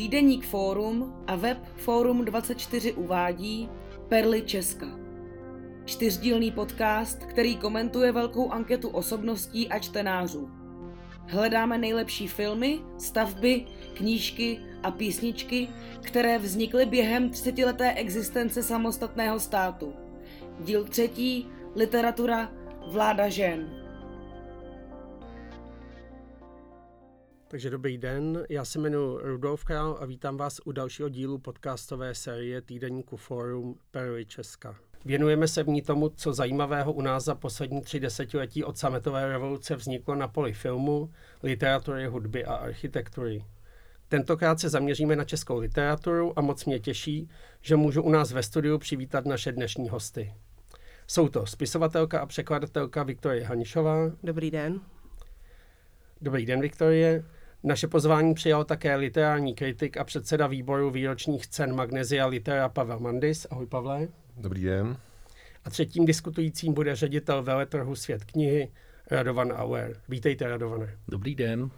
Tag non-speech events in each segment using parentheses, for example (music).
Týdeník Fórum a web Fórum24 uvádí Perly Česka. Čtyřdílný podcast, který komentuje velkou anketu osobností a čtenářů. Hledáme nejlepší filmy, stavby, knížky a písničky, které vznikly během 30-leté existence samostatného státu. Díl třetí, literatura, vláda žen. Takže dobrý den, já se jmenuji Rudolf Král a vítám vás u dalšího dílu podcastové série týdeníku Forum Perry Česka. Věnujeme se v ní tomu, co zajímavého u nás za poslední tři desetiletí od sametové revoluce vzniklo na poli filmu, literatury, hudby a architektury. Tentokrát se zaměříme na českou literaturu a moc mě těší, že můžu u nás ve studiu přivítat naše dnešní hosty. Jsou to spisovatelka a překladatelka Viktorie Hanišová. Dobrý den. Dobrý den, Viktorie. Naše pozvání přijal také literární kritik a předseda výboru výročních cen Magnesia Litera Pavel Mandis. Ahoj Pavle. Dobrý den. A třetím diskutujícím bude ředitel veletrhu Svět knihy Radovan Auer. Vítejte, Radované. Dobrý den.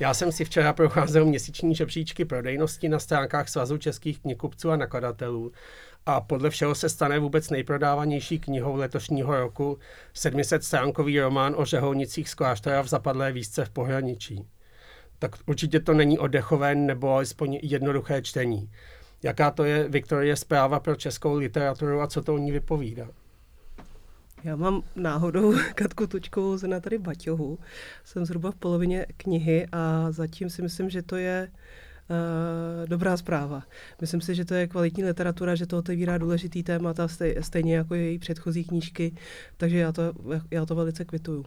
Já jsem si včera procházel měsíční žebříčky prodejnosti na stránkách Svazu českých knihkupců a nakladatelů a podle všeho se stane vůbec nejprodávanější knihou letošního roku 700 stránkový román o řeholnicích z kláštera v zapadlé výzce v pohraničí tak určitě to není oddechové nebo alespoň jednoduché čtení. Jaká to je, Viktorie, zpráva pro českou literaturu a co to o ní vypovídá? Já mám náhodou (laughs) Katku Tučkovou z tady Baťohu. Jsem zhruba v polovině knihy a zatím si myslím, že to je uh, dobrá zpráva. Myslím si, že to je kvalitní literatura, že to otevírá důležitý témata, stej, stejně jako její předchozí knížky, takže já to, já to velice kvituju.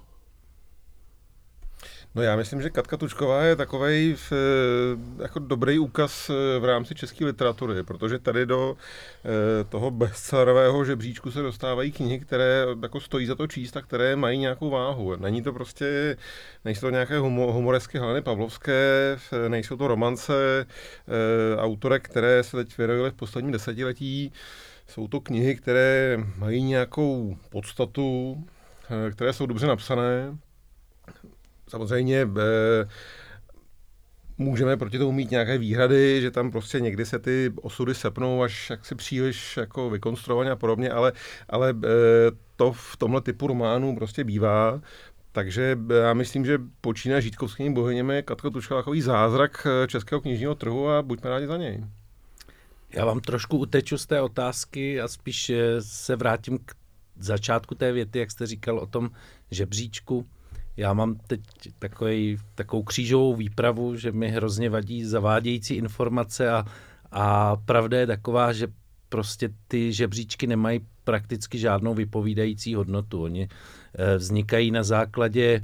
No já myslím, že Katka Tučková je takový jako dobrý úkaz eh, v rámci české literatury, protože tady do eh, toho bestsellerového žebříčku se dostávají knihy, které jako stojí za to číst a které mají nějakou váhu. Není to prostě, nejsou to nějaké humoresky Heleny Pavlovské, nejsou to romance eh, autorek, které se teď vyrojily v posledním desetiletí. Jsou to knihy, které mají nějakou podstatu, které jsou dobře napsané, samozřejmě eh, můžeme proti tomu mít nějaké výhrady, že tam prostě někdy se ty osudy sepnou až jak si příliš jako vykonstruovaně a podobně, ale, ale eh, to v tomhle typu románů prostě bývá. Takže eh, já myslím, že počíná žítkovskými bohyněmi Katka Tuška takový zázrak českého knižního trhu a buďme rádi za něj. Já vám trošku uteču z té otázky a spíš se vrátím k začátku té věty, jak jste říkal o tom žebříčku. Já mám teď takový, takovou křížovou výpravu, že mi hrozně vadí zavádějící informace a, a pravda je taková, že prostě ty žebříčky nemají prakticky žádnou vypovídající hodnotu. Oni eh, vznikají na základě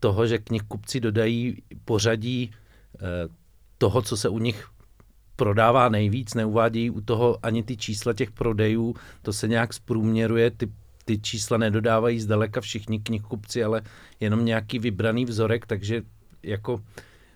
toho, že knihkupci dodají pořadí eh, toho, co se u nich prodává nejvíc, neuvádějí u toho ani ty čísla těch prodejů, to se nějak zprůměruje, ty ty čísla nedodávají zdaleka všichni knihkupci, ale jenom nějaký vybraný vzorek, takže jako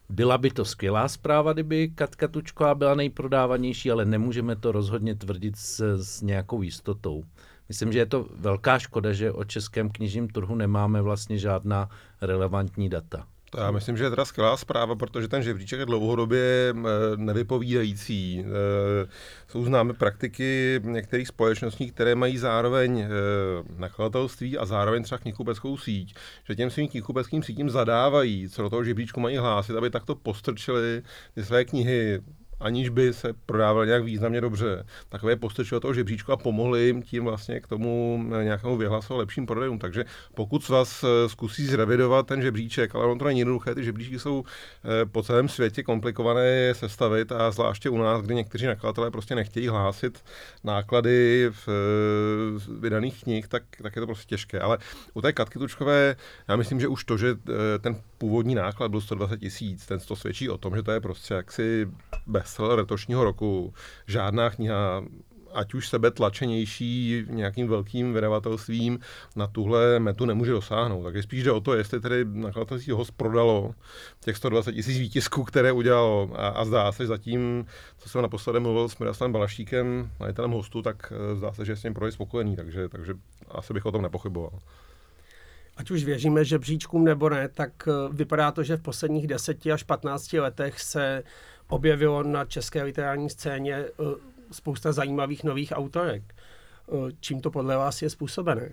byla by to skvělá zpráva, kdyby Katka Tučková byla nejprodávanější, ale nemůžeme to rozhodně tvrdit s, s nějakou jistotou. Myslím, že je to velká škoda, že o českém knižním trhu nemáme vlastně žádná relevantní data. To já myslím, že je teda skvělá zpráva, protože ten žebříček je dlouhodobě eh, nevypovídající. Eh, jsou známy praktiky některých společností, které mají zároveň eh, nakladatelství a zároveň třeba knihkupeckou síť, že těm svým knihkupeckým sítím zadávají, co do toho žebříčku mají hlásit, aby takto postrčili ty své knihy aniž by se prodávali nějak významně dobře. Takové postačilo toho žebříčku a pomohli jim tím vlastně k tomu nějakému vyhlasu lepším prodejům. Takže pokud vás eh, zkusí zrevidovat ten žebříček, ale on to není jednoduché, ty žebříčky jsou eh, po celém světě komplikované sestavit a zvláště u nás, kdy někteří nakladatelé prostě nechtějí hlásit náklady v eh, vydaných knih, tak, tak je to prostě těžké. Ale u té Katky Tučkové, já myslím, že už to, že ten původní náklad byl 120 tisíc, ten to svědčí o tom, že to je prostě jaksi bestseller letošního roku. Žádná kniha ať už sebe tlačenější nějakým velkým vydavatelstvím na tuhle metu nemůže dosáhnout. Takže spíš jde o to, jestli tedy nakladatelství host prodalo těch 120 tisíc výtisků, které udělalo. A, a zdá se, že zatím, co jsem naposledy mluvil s Miroslavem Balaštíkem, majitelem hostu, tak eh, zdá se, že je s ním prodej spokojený, takže, takže asi bych o tom nepochyboval ať už věříme žebříčkům nebo ne, tak eh, vypadá to, že v posledních 10 až 15 letech se objevilo na české literární scéně eh, spousta zajímavých nových autorek. Eh, čím to podle vás je způsobené?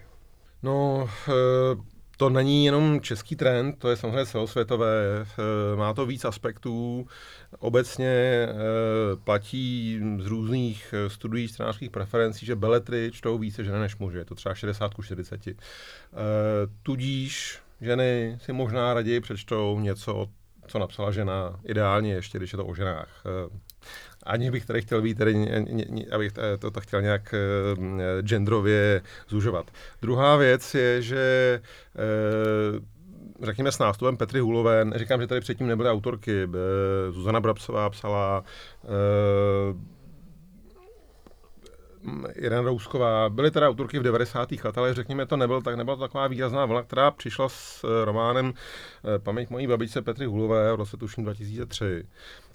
No, eh, to není jenom český trend, to je samozřejmě celosvětové, má to víc aspektů. Obecně platí z různých studií čtenářských preferencí, že beletry čtou více ženy než muži, je to třeba 60 ku 40. Tudíž ženy si možná raději přečtou něco, co napsala žena, ideálně ještě, když je to o ženách. Eh, ani bych tady chtěl být, tady, abych to, to chtěl nějak eh, genderově zužovat. Druhá věc je, že eh, řekněme s nástupem Petry Hulové, říkám, že tady předtím nebyly autorky, Zuzana Brabsová psala, Irena Rousková, byly teda autorky v 90. letech, ale řekněme, to nebyl, tak nebyla to taková výrazná vlna, která přišla s eh, románem eh, Paměť mojí babičce Petry Hulové v roce tuším 2003.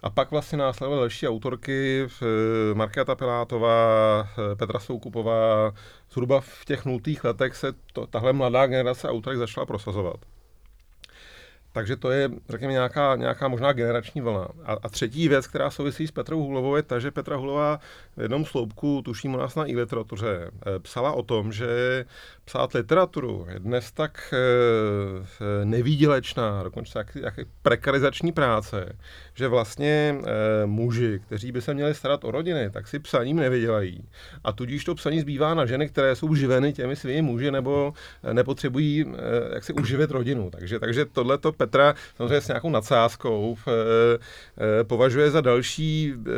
A pak vlastně následovaly další autorky, eh, Markéta Pilátová, Petra Soukupová. Zhruba v těch nultých letech se to, tahle mladá generace autorek začala prosazovat. Takže to je, řekněme, nějaká, nějaká možná generační vlna. A, a třetí věc, která souvisí s Petrou Hulovou, je ta, že Petra Hulová v jednom sloupku, tuším u nás na e-literatuře, eh, psala o tom, že psát literaturu je dnes tak e, nevýdělečná, dokonce jak, jak prekarizační práce, že vlastně e, muži, kteří by se měli starat o rodiny, tak si psaním nevydělají. A tudíž to psaní zbývá na ženy, které jsou živeny těmi svými muži nebo nepotřebují e, jak si uživit rodinu. Takže, takže tohle to Petra samozřejmě s nějakou nadsázkou e, e, považuje za další e,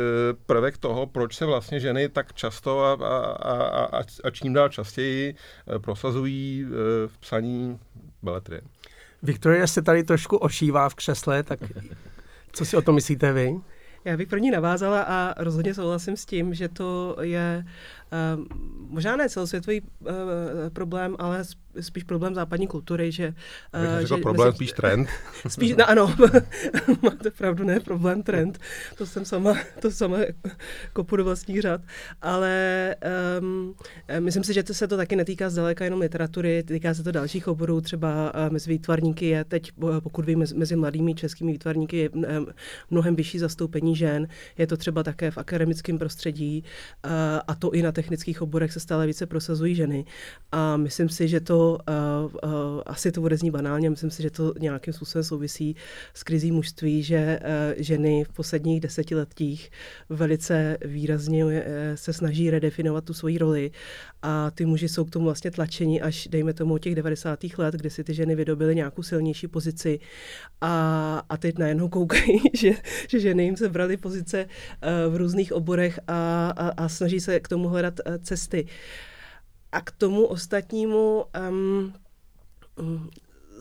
prvek toho, proč se vlastně ženy tak často a, a, a, a, a čím dál častěji prosazují v psaní beletry. Viktoria se tady trošku ošívá v křesle, tak co si o tom myslíte vy? Já bych pro ní navázala a rozhodně souhlasím s tím, že to je uh, možná ne celosvětový uh, problém, ale spíš problém západní kultury, že... Uh, že problém, mezi, spíš trend. (laughs) spíš, no ano, (laughs) máte pravdu, ne problém, trend. To jsem sama, (laughs) to sama kopu do vlastních řad. Ale um, myslím si, že to se to taky netýká zdaleka jenom literatury, týká se to dalších oborů, třeba uh, mezi výtvarníky je teď, pokud vím, mezi, mladými českými výtvarníky je mnohem vyšší zastoupení žen. Je to třeba také v akademickém prostředí uh, a to i na technických oborech se stále více prosazují ženy. A myslím si, že to uh, uh, asi to bude znít banálně, myslím si, že to nějakým způsobem souvisí s krizí mužství, že uh, ženy v posledních desetiletích velice výrazně uh, se snaží redefinovat tu svoji roli a ty muži jsou k tomu vlastně tlačeni až, dejme tomu, od těch 90. let, kdy si ty ženy vydobily nějakou silnější pozici a, a teď najednou koukají, (laughs) že, že ženy jim se brali pozice uh, v různých oborech a, a, a snaží se k tomu hledat uh, cesty. Uh, a k tomu ostatnímu um,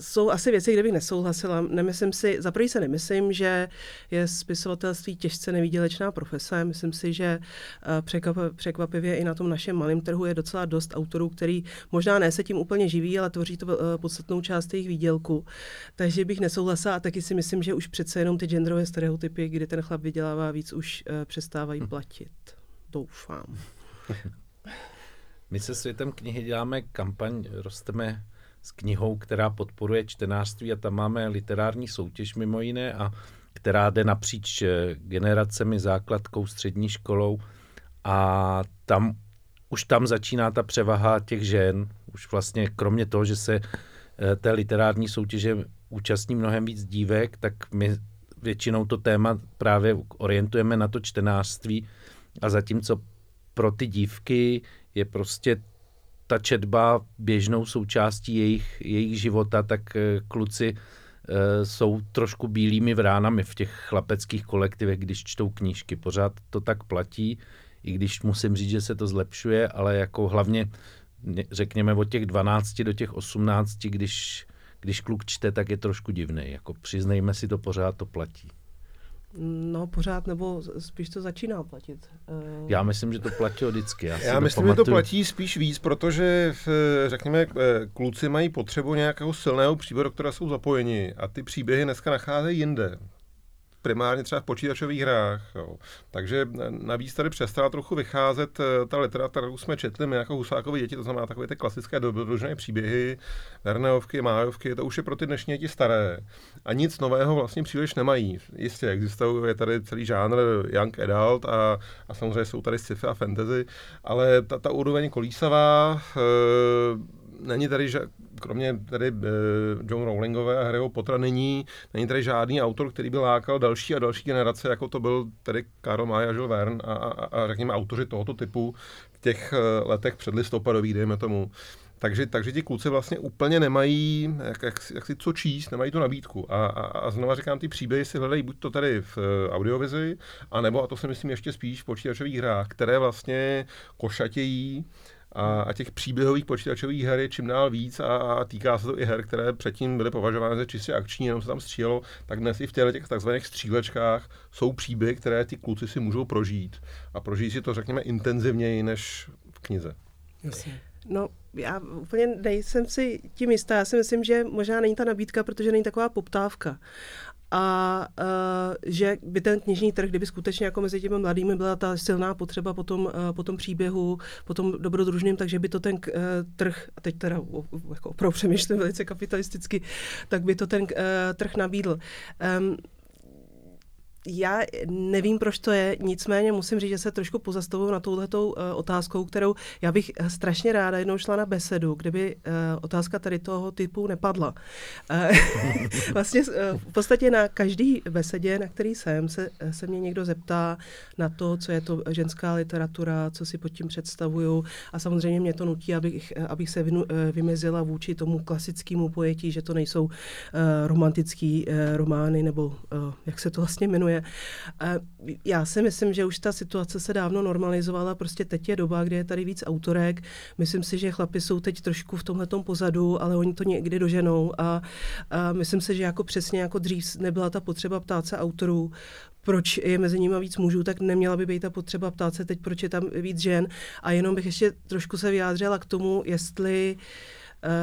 jsou asi věci, kde bych nesouhlasila. Nemyslím si, za prvý se nemyslím, že je spisovatelství těžce nevýdělečná profese. Myslím si, že uh, překvapivě i na tom našem malém trhu je docela dost autorů, který možná ne se tím úplně živí, ale tvoří to uh, podstatnou část jejich výdělku. Takže bych nesouhlasila a taky si myslím, že už přece jenom ty genderové stereotypy, kdy ten chlap vydělává víc, už uh, přestávají hm. platit. Doufám. (laughs) My se světem knihy děláme kampaň, rosteme s knihou, která podporuje čtenářství a tam máme literární soutěž mimo jiné a která jde napříč eh, generacemi, základkou, střední školou a tam už tam začíná ta převaha těch žen. Už vlastně kromě toho, že se eh, té literární soutěže účastní mnohem víc dívek, tak my většinou to téma právě orientujeme na to čtenářství a zatímco pro ty dívky je prostě ta četba běžnou součástí jejich, jejich života, tak eh, kluci e, jsou trošku bílými vránami v těch chlapeckých kolektivech, když čtou knížky. Pořád to tak platí, i když musím říct, že se to zlepšuje, ale jako hlavně řekněme od těch 12 do těch 18, když, když kluk čte, tak je trošku divný. Jako přiznejme si to, pořád to platí. No, pořád, nebo spíš to začíná platit. Uh... Já myslím, že to platilo vždycky. Já, Já myslím, že to platí spíš víc, protože, řekněme, eh, kluci mají potřebu nějakého silného příběhu, které jsou zapojeni a ty příběhy dneska nacházejí jinde. Primárně třeba v počítačových hrách. Jo. Takže navíc tady přestala trochu vycházet eh, ta literatura, kterou jsme četli my jako Husákovi děti, to znamená takové ty klasické dobrodružné příběhy, Verneovky, Májovky, to už je pro ty dnešní děti staré. A nic nového vlastně příliš nemají. Jistě, existuje tady celý žánr young adult a, a samozřejmě jsou tady sci-fi a fantasy, ale ta, ta úroveň kolísavá, e, není tady, že kromě tady uh, John Rowlingové a Harryho Pottera není, není tady žádný autor, který by lákal další a další generace, jako to byl tady Karl May a Jules Verne a, a, a řekněme autoři tohoto typu v těch uh, letech předlistopadových, dejme tomu. Takže, takže ti kluci vlastně úplně nemají, jak, jak, jak si co číst, nemají tu nabídku. A, a, a znova říkám, ty příběhy si hledají buď to tady v uh, audiovizi, anebo, a to si myslím ještě spíš v počítačových hrách, které vlastně košatějí a, a těch příběhových počítačových her je čím dál víc a, a týká se to i her, které předtím byly považovány za čistě akční, jenom se tam střílelo, tak dnes i v těchto těch takzvaných střílečkách jsou příběhy, které ty kluci si můžou prožít. A prožijí si to, řekněme, intenzivněji než v knize. Jasně. No, já úplně nejsem si tím jistá. Já si myslím, že možná není ta nabídka, protože není taková poptávka a uh, že by ten knižní trh, kdyby skutečně jako mezi těmi mladými byla ta silná potřeba po tom, uh, po tom příběhu, po tom dobrodružným, takže by to ten uh, trh, a teď teda jako opravdu přemýšlím velice kapitalisticky, tak by to ten uh, trh nabídl. Um, já nevím, proč to je, nicméně musím říct, že se trošku pozastavuju na touhletou uh, otázkou, kterou já bych strašně ráda jednou šla na besedu, kdyby uh, otázka tady toho typu nepadla. (laughs) Vlastně v podstatě na každý besedě, na který jsem, se, se mě někdo zeptá na to, co je to ženská literatura, co si pod tím představuju a samozřejmě mě to nutí, abych, abych se vymezila vůči tomu klasickému pojetí, že to nejsou romantický romány nebo jak se to vlastně jmenuje, je. Já si myslím, že už ta situace se dávno normalizovala, prostě teď je doba, kdy je tady víc autorek. Myslím si, že chlapi jsou teď trošku v tomhle pozadu, ale oni to někdy doženou a, a myslím si, že jako přesně jako dřív nebyla ta potřeba ptát se autorů, proč je mezi nimi víc mužů, tak neměla by být ta potřeba ptát se teď, proč je tam víc žen. A jenom bych ještě trošku se vyjádřila k tomu, jestli uh,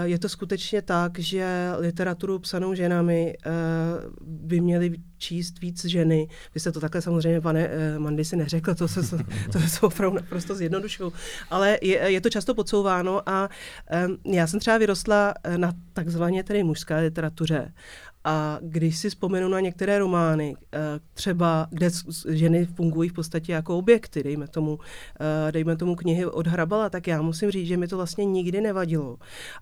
je to skutečně tak, že literaturu psanou ženami eh, by měly číst víc ženy. Vy jste to takhle samozřejmě, pane eh, Mandy, si neřekl, to se, to se opravdu naprosto zjednodušuju. Ale je, je to často podsouváno a já jsem třeba vyrostla na takzvaně tedy mužské literatuře a když si vzpomenu na některé romány, eh, třeba kde ženy fungují v podstatě jako objekty, dejme tomu, eh, dejme tomu knihy od Hrabala, tak já musím říct, že mi to vlastně nikdy nevadilo.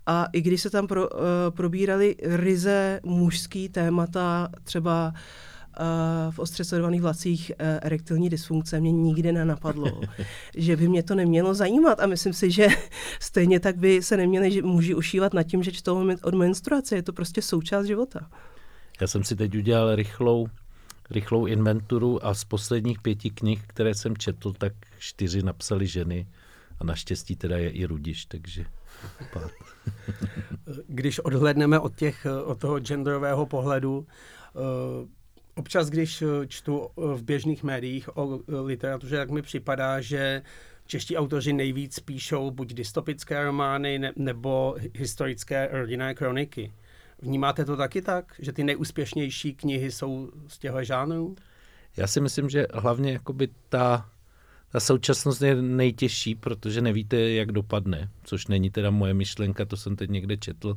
A i když se tam pro, eh, probírali ryze mužský témata, třeba v ostře sledovaných vlacích erektilní dysfunkce mě nikdy nenapadlo, (laughs) že by mě to nemělo zajímat a myslím si, že stejně tak by se neměli muži ušívat nad tím, že čtou od menstruace. Je to prostě součást života. Já jsem si teď udělal rychlou, rychlou inventuru a z posledních pěti knih, které jsem četl, tak čtyři napsali ženy a naštěstí teda je i Rudiš, takže pár. Když odhledneme od, těch, od toho genderového pohledu, eh, občas, když čtu v běžných médiích o literatuře, tak mi připadá, že čeští autoři nejvíc píšou buď dystopické romány ne, nebo historické rodinné kroniky. Vnímáte to taky tak, že ty nejúspěšnější knihy jsou z těchto žánrů? Já si myslím, že hlavně jakoby ta, ta současnost je nejtěžší, protože nevíte, jak dopadne, což není teda moje myšlenka, to jsem teď někde četl,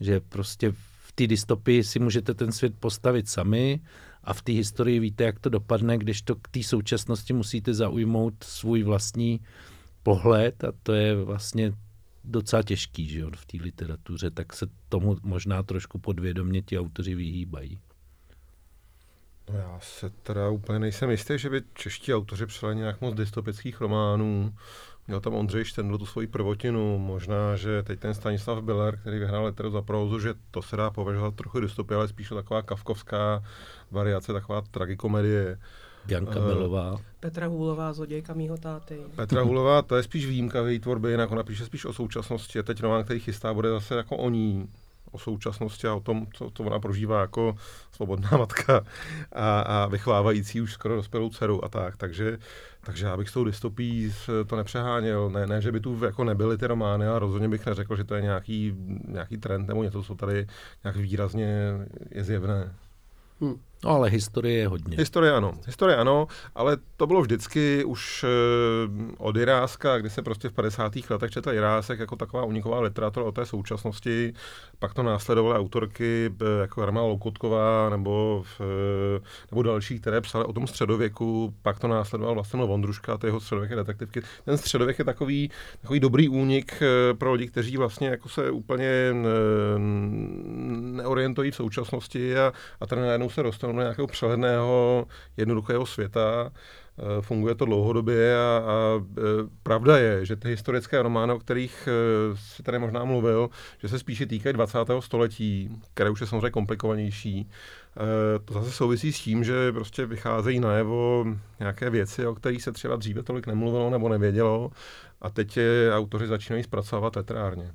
že prostě té dystopii si můžete ten svět postavit sami a v té historii víte, jak to dopadne, když to k té současnosti musíte zaujmout svůj vlastní pohled a to je vlastně docela těžký že jo, v té literatuře, tak se tomu možná trošku podvědomě ti autoři vyhýbají. No já se teda úplně nejsem jistý, že by čeští autoři psali nějak moc dystopických románů. Měl tam Ondřej Štendl tu svoji prvotinu, možná, že teď ten Stanislav Biller, který vyhrál literu za prózu, že to se dá považovat trochu dystopie, ale spíš taková kavkovská variace, taková tragikomedie. Bianka Belová. Petra Hůlová, zlodějka mýho táty. Petra Hůlová, to je spíš výjimka v její tvorbě, jinak ona píše spíš o současnosti. A teď román, který chystá, bude zase jako o ní, o současnosti a o tom, co, co ona prožívá jako svobodná (laughs) matka a, a vychovávající už skoro dospělou dceru a tak. Takže, takže já bych s tou dystopí to nepřeháněl. Ne, ne, že by tu jako nebyly ty romány, ale rozhodně bych neřekl, že to je nějaký, nějaký trend nebo něco, co tady nějak výrazně je zjevné. Hmm. No ale historie je hodně. Historie ano, historie ano, ale to bylo vždycky už uh, od Jiráska, kdy se prostě v 50. letech četl Jirásek jako taková uniková literatura o té současnosti, pak to následovaly autorky eh, jako Jarmila Loukotková nebo, v, eh, nebo další, které psaly o tom středověku, pak to následoval vlastně Vondruška, ty jeho středověké detektivky. Ten středověk je takový, takový dobrý únik pro lidi, kteří vlastně jako se úplně neorientují v současnosti a, a ten najednou se dostanou do nějakého přehledného, jednoduchého světa. Eh, funguje to dlouhodobě a, a eh, pravda je, že ty historické romány, o kterých eh, si tady možná mluvil, že se spíše týkají 20. století, které už je samozřejmě komplikovanější. To zase souvisí s tím, že prostě vycházejí najevo nějaké věci, o kterých se třeba dříve tolik nemluvilo nebo nevědělo a teď je autoři začínají zpracovat literárně.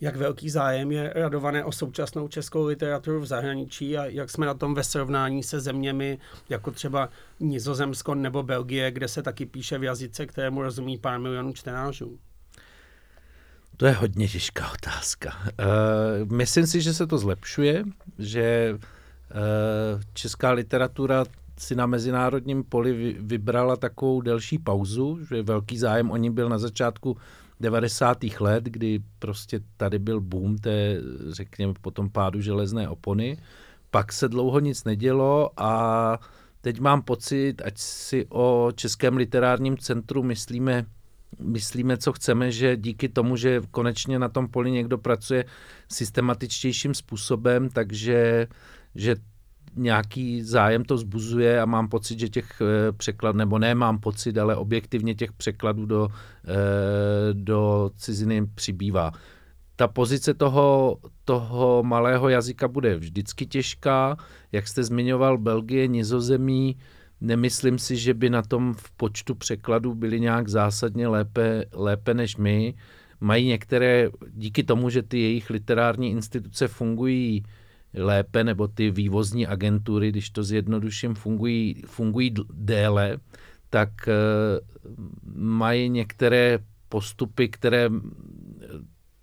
Jak velký zájem je radované o současnou českou literaturu v zahraničí a jak jsme na tom ve srovnání se zeměmi jako třeba Nizozemsko nebo Belgie, kde se taky píše v jazyce, kterému rozumí pár milionů čtenářů? To je hodně těžká otázka. Uh, myslím si, že se to zlepšuje, že uh, česká literatura si na mezinárodním poli vybrala takovou delší pauzu, že velký zájem o ní byl na začátku 90. let, kdy prostě tady byl boom té, řekněme, potom pádu železné opony. Pak se dlouho nic nedělo a teď mám pocit, ať si o Českém literárním centru myslíme, myslíme, co chceme, že díky tomu, že konečně na tom poli někdo pracuje systematičtějším způsobem, takže že nějaký zájem to zbuzuje a mám pocit, že těch eh, překladů, nebo ne mám pocit, ale objektivně těch překladů do, eh, do ciziny přibývá. Ta pozice toho, toho malého jazyka bude vždycky těžká. Jak jste zmiňoval, Belgie, Nizozemí, nemyslím si, že by na tom v počtu překladů byli nějak zásadně lépe, lépe než my. Mají některé, díky tomu, že ty jejich literární instituce fungují lépe, nebo ty vývozní agentury, když to zjednoduším, fungují, fungují déle, tak uh, mají některé postupy, které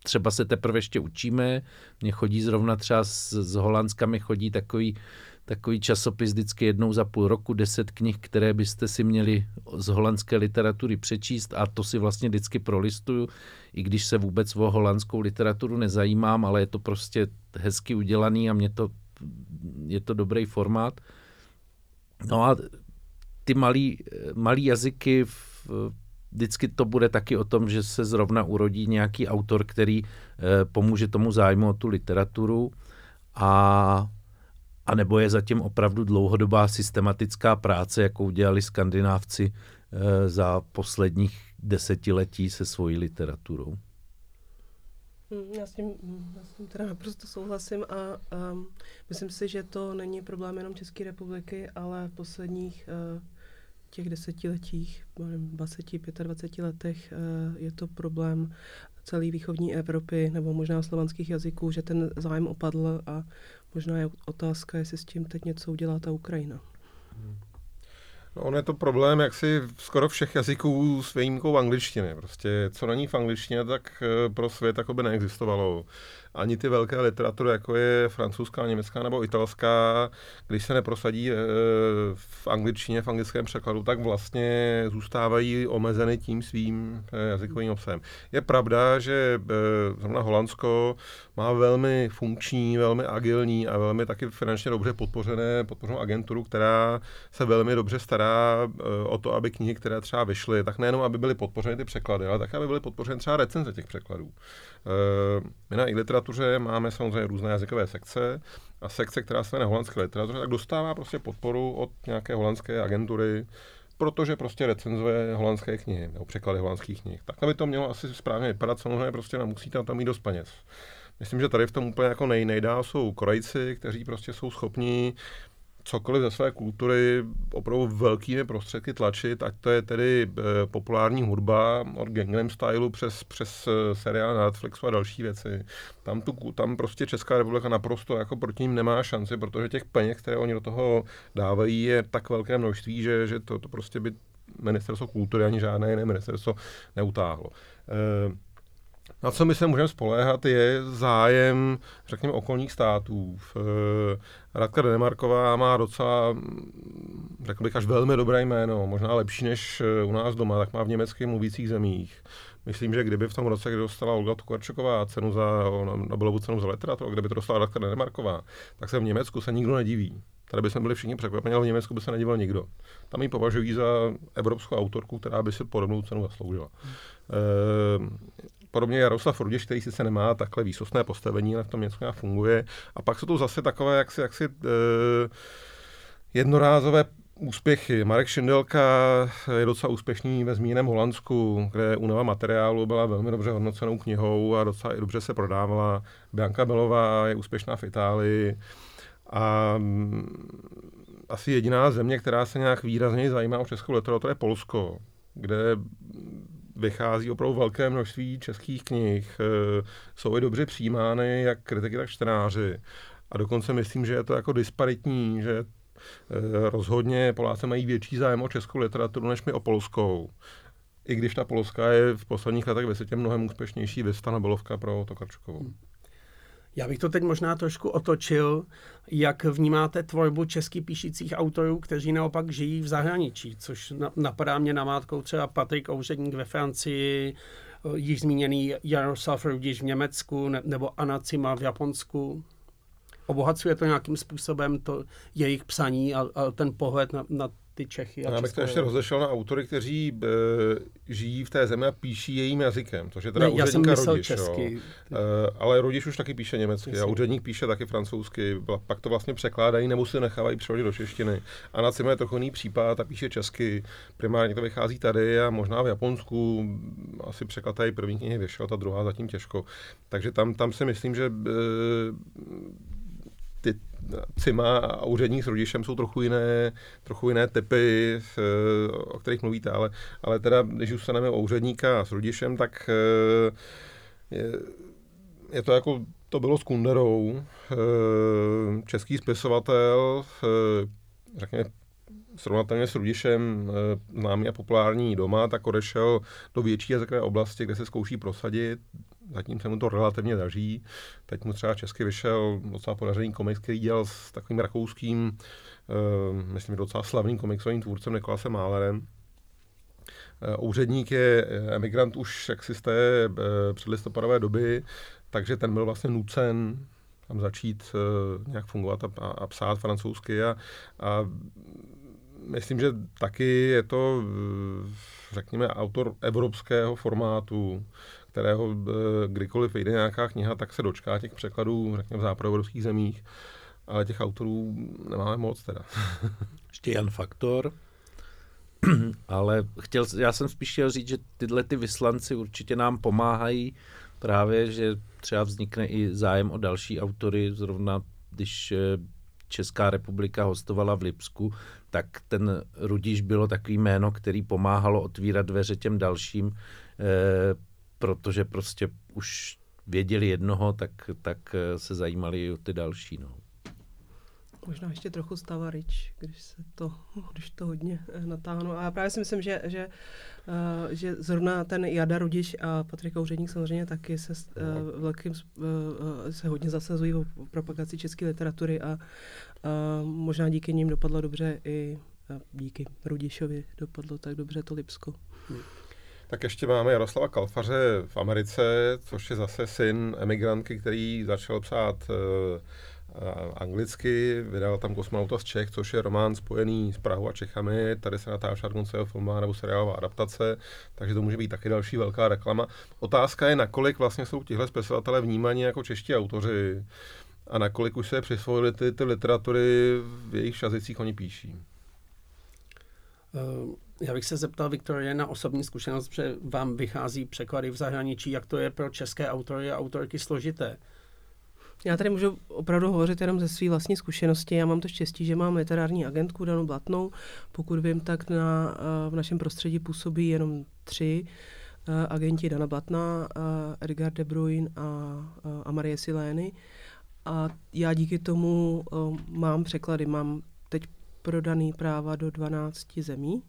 třeba se teprve ještě učíme. Mně chodí zrovna třeba z, z Holandska mi chodí takový takový časopis vždycky jednou za půl roku, deset knih, které byste si měli z holandské literatury přečíst a to si vlastně vždycky prolistuju, i když se vůbec o holandskou literaturu nezajímám, ale je to prostě hezky udělaný a mě to, je to dobrý formát. No a ty malý, malý jazyky v, vždycky to bude taky o tom, že se zrovna urodí nějaký autor, který eh, pomůže tomu zájmu o tu literaturu a a nebo je zatím opravdu dlouhodobá systematická práce, jakou dělali skandinávci e, za posledních desetiletí se svojí literaturou. Hmm, já s tím, já s tím teda naprosto souhlasím a um, myslím si, že to není problém jenom České republiky, ale v posledních uh, těch desetiletích, 20, 25 letech uh, je to problém celé východní Evropy nebo možná slovanských jazyků, že ten zájem opadl a možná je otázka, jestli s tím teď něco udělá ta Ukrajina. No, on je to problém jaksi skoro všech jazyků s výjimkou angličtiny. Prostě co není v angličtině, tak eh, pro svět by neexistovalo ani ty velké literatury, jako je francouzská, německá nebo italská, když se neprosadí eh, v angličtině, v anglickém překladu, tak vlastně zůstávají omezeny tím svým eh, jazykovým obsahem. Je pravda, že eh, zrovna Holandsko má velmi funkční, velmi agilní a velmi taky finančně dobře podpořené, podpořenou agenturu, která se velmi dobře stará o to, aby knihy, které třeba vyšly, tak nejenom, aby byly podpořeny ty překlady, ale také, aby byly podpořeny třeba recenze těch překladů. My na literatuře máme samozřejmě různé jazykové sekce a sekce, která se jmenuje holandské literatuře, tak dostává prostě podporu od nějaké holandské agentury, protože prostě recenzuje holandské knihy nebo překlady holandských knih. Tak aby to mělo asi správně vypadat, samozřejmě prostě musí tam, tam mít dost peněz. Myslím, že tady v tom úplně jako nej, nejdál jsou Korejci, kteří prostě jsou schopni cokoliv ze své kultury opravdu velkými prostředky tlačit, ať to je tedy e, populární hudba od Gangnam Stylu přes, přes e, seriál na Netflixu a další věci. Tam, tu, tam prostě Česká republika naprosto jako proti ním nemá šanci, protože těch peněz, které oni do toho dávají, je tak velké množství, že, že to, to prostě by ministerstvo kultury ani žádné jiné ministerstvo neutáhlo. E, Na co my se můžeme spoléhat, je zájem, řekněme, okolních států. Radka Denemarková má docela, řekl bych, až velmi dobré jméno, možná lepší než u nás doma, tak má v německých mluvících zemích. Myslím, že kdyby v tom roce, kdy dostala Olga Tukarčuková cenu za Nobelovu cenu za literaturu, kdyby to dostala Radka Denemarková, tak se v Německu se nikdo nediví. Tady by jsme byli všichni překvapeni, ale v Německu by se nedíval nikdo. Tam ji považují za evropskou autorku, která by si podobnou cenu zasloužila. Hmm. E, podobně Jaroslav Rudiš, který sice nemá takhle výsostné postavení, ale v tom něco funguje. A pak jsou to zase takové jaksi, jaksi e, jednorázové úspěchy. Marek Šindelka je docela úspěšný ve zmíněném Holandsku, kde únava materiálu byla velmi dobře hodnocenou knihou a docela i dobře se prodávala. Bianca Belová je úspěšná v Itálii. A mm, asi jediná země, která se nějak výrazně zajímá o českou literaturu, je Polsko, kde vychází opravdu velké množství českých knih. E, jsou i dobře přijímány jak kritiky, tak čtenáři. A dokonce myslím, že je to jako disparitní, že e, rozhodně Poláci mají větší zájem o českou literaturu než my o polskou. I když ta polská je v posledních letech ve světě mnohem úspěšnější, vysta Nobelovka pro Tokarčukovou. Hmm. Já bych to teď možná trošku otočil, jak vnímáte tvorbu česky píšících autorů, kteří naopak žijí v zahraničí, což napadá mě namátkou třeba Patrik Ouředník ve Francii, již zmíněný Jaroslav Rudiš v Německu nebo Anna Cima v Japonsku. Obohacuje to nějakým způsobem to jejich psaní a, a ten pohled na, na ty Čechy. A Já bych to ještě rozešel na autory, kteří e, žijí v té zemi a píší jejím jazykem, což je teda ne, já jsem Rodiš. Česky. Jo. E, ale Rodiš už taky píše německy Jasně. a úředník píše taky francouzsky. Pak to vlastně překládají nebo si nechávají přeložit do češtiny. A na je trochu jiný případ a píše česky. Primárně to vychází tady a možná v Japonsku asi překladají první knihy vyšel, ta druhá zatím těžko. Takže tam, tam si myslím, že e, Cima a úředník s rodičem jsou trochu jiné, trochu jiné typy, o kterých mluvíte, ale, ale teda, když už se o úředníka s rodičem, tak eh, je, je to jako to bylo s Kunderou, eh, český spisovatel, eh, řekněme srovnatelně s Rudišem známý a populární doma, tak odešel do větší jazykové oblasti, kde se zkouší prosadit zatím se mu to relativně daří. Teď mu třeba česky vyšel docela podařený komiks, který dělal s takovým rakouským, uh, myslím, docela slavným komiksovým tvůrcem Nikolasem Málerem. Uh, úředník je emigrant už jaksi z té uh, předlistopadové doby, takže ten byl vlastně nucen tam začít uh, nějak fungovat a, a, a psát francouzsky a, a myslím, že taky je to, řekněme, autor evropského formátu, kterého eh, kdykoliv vyjde nějaká kniha, tak se dočká těch překladů, řekněme, v západoevropských zemích, ale těch autorů nemáme moc teda. (laughs) Ještě Jan Faktor, (clears throat) ale chtěl, já jsem spíš chtěl říct, že tyhle ty vyslanci určitě nám pomáhají právě, že třeba vznikne i zájem o další autory, zrovna když eh, Česká republika hostovala v Lipsku, tak ten Rudiš bylo takový jméno, který pomáhalo otvírat dveře těm dalším. Eh, protože prostě už věděli jednoho, tak, tak eh, se zajímali o ty další. No. Možná ještě trochu Stavarič, když se to, (laughs) když to hodně eh, natáhnu. A já právě si myslím, že, že, uh, že zrovna ten Jada Rudiš a Patrik Ouředník samozřejmě taky se uh, velkým, uh, se hodně zasazují o propagaci české literatury a uh, možná díky nim dopadlo dobře i díky Rudišovi dopadlo tak dobře to Lipsko. Hmm. Tak ještě máme Jaroslava Kalfaře v Americe, což je zase syn emigrantky, který začal psát uh, anglicky, vydal tam Kosmonauta z Čech, což je román spojený s Prahou a Čechami, tady se natáčí dokonce filmová nebo seriálová adaptace, takže to může být taky další velká reklama. Otázka je, nakolik vlastně jsou tihle spisovatelé vnímaní jako čeští autoři a nakolik už se přisvojili ty, ty literatury, v jejich jazycích oni píší. Uh já bych se zeptal, Viktorie, na osobní zkušenost, že vám vychází překlady v zahraničí, jak to je pro české autory a autorky složité. Já tady můžu opravdu hovořit jenom ze své vlastní zkušenosti. Já mám to štěstí, že mám literární agentku Danu Blatnou. Pokud vím, tak na, eh, v našem prostředí působí jenom tři eh, agenti Dana Blatna, eh, Edgar de Bruyne a, a Marie Silény. A já díky tomu mám překlady. Mám teď prodaný práva do 12 zemí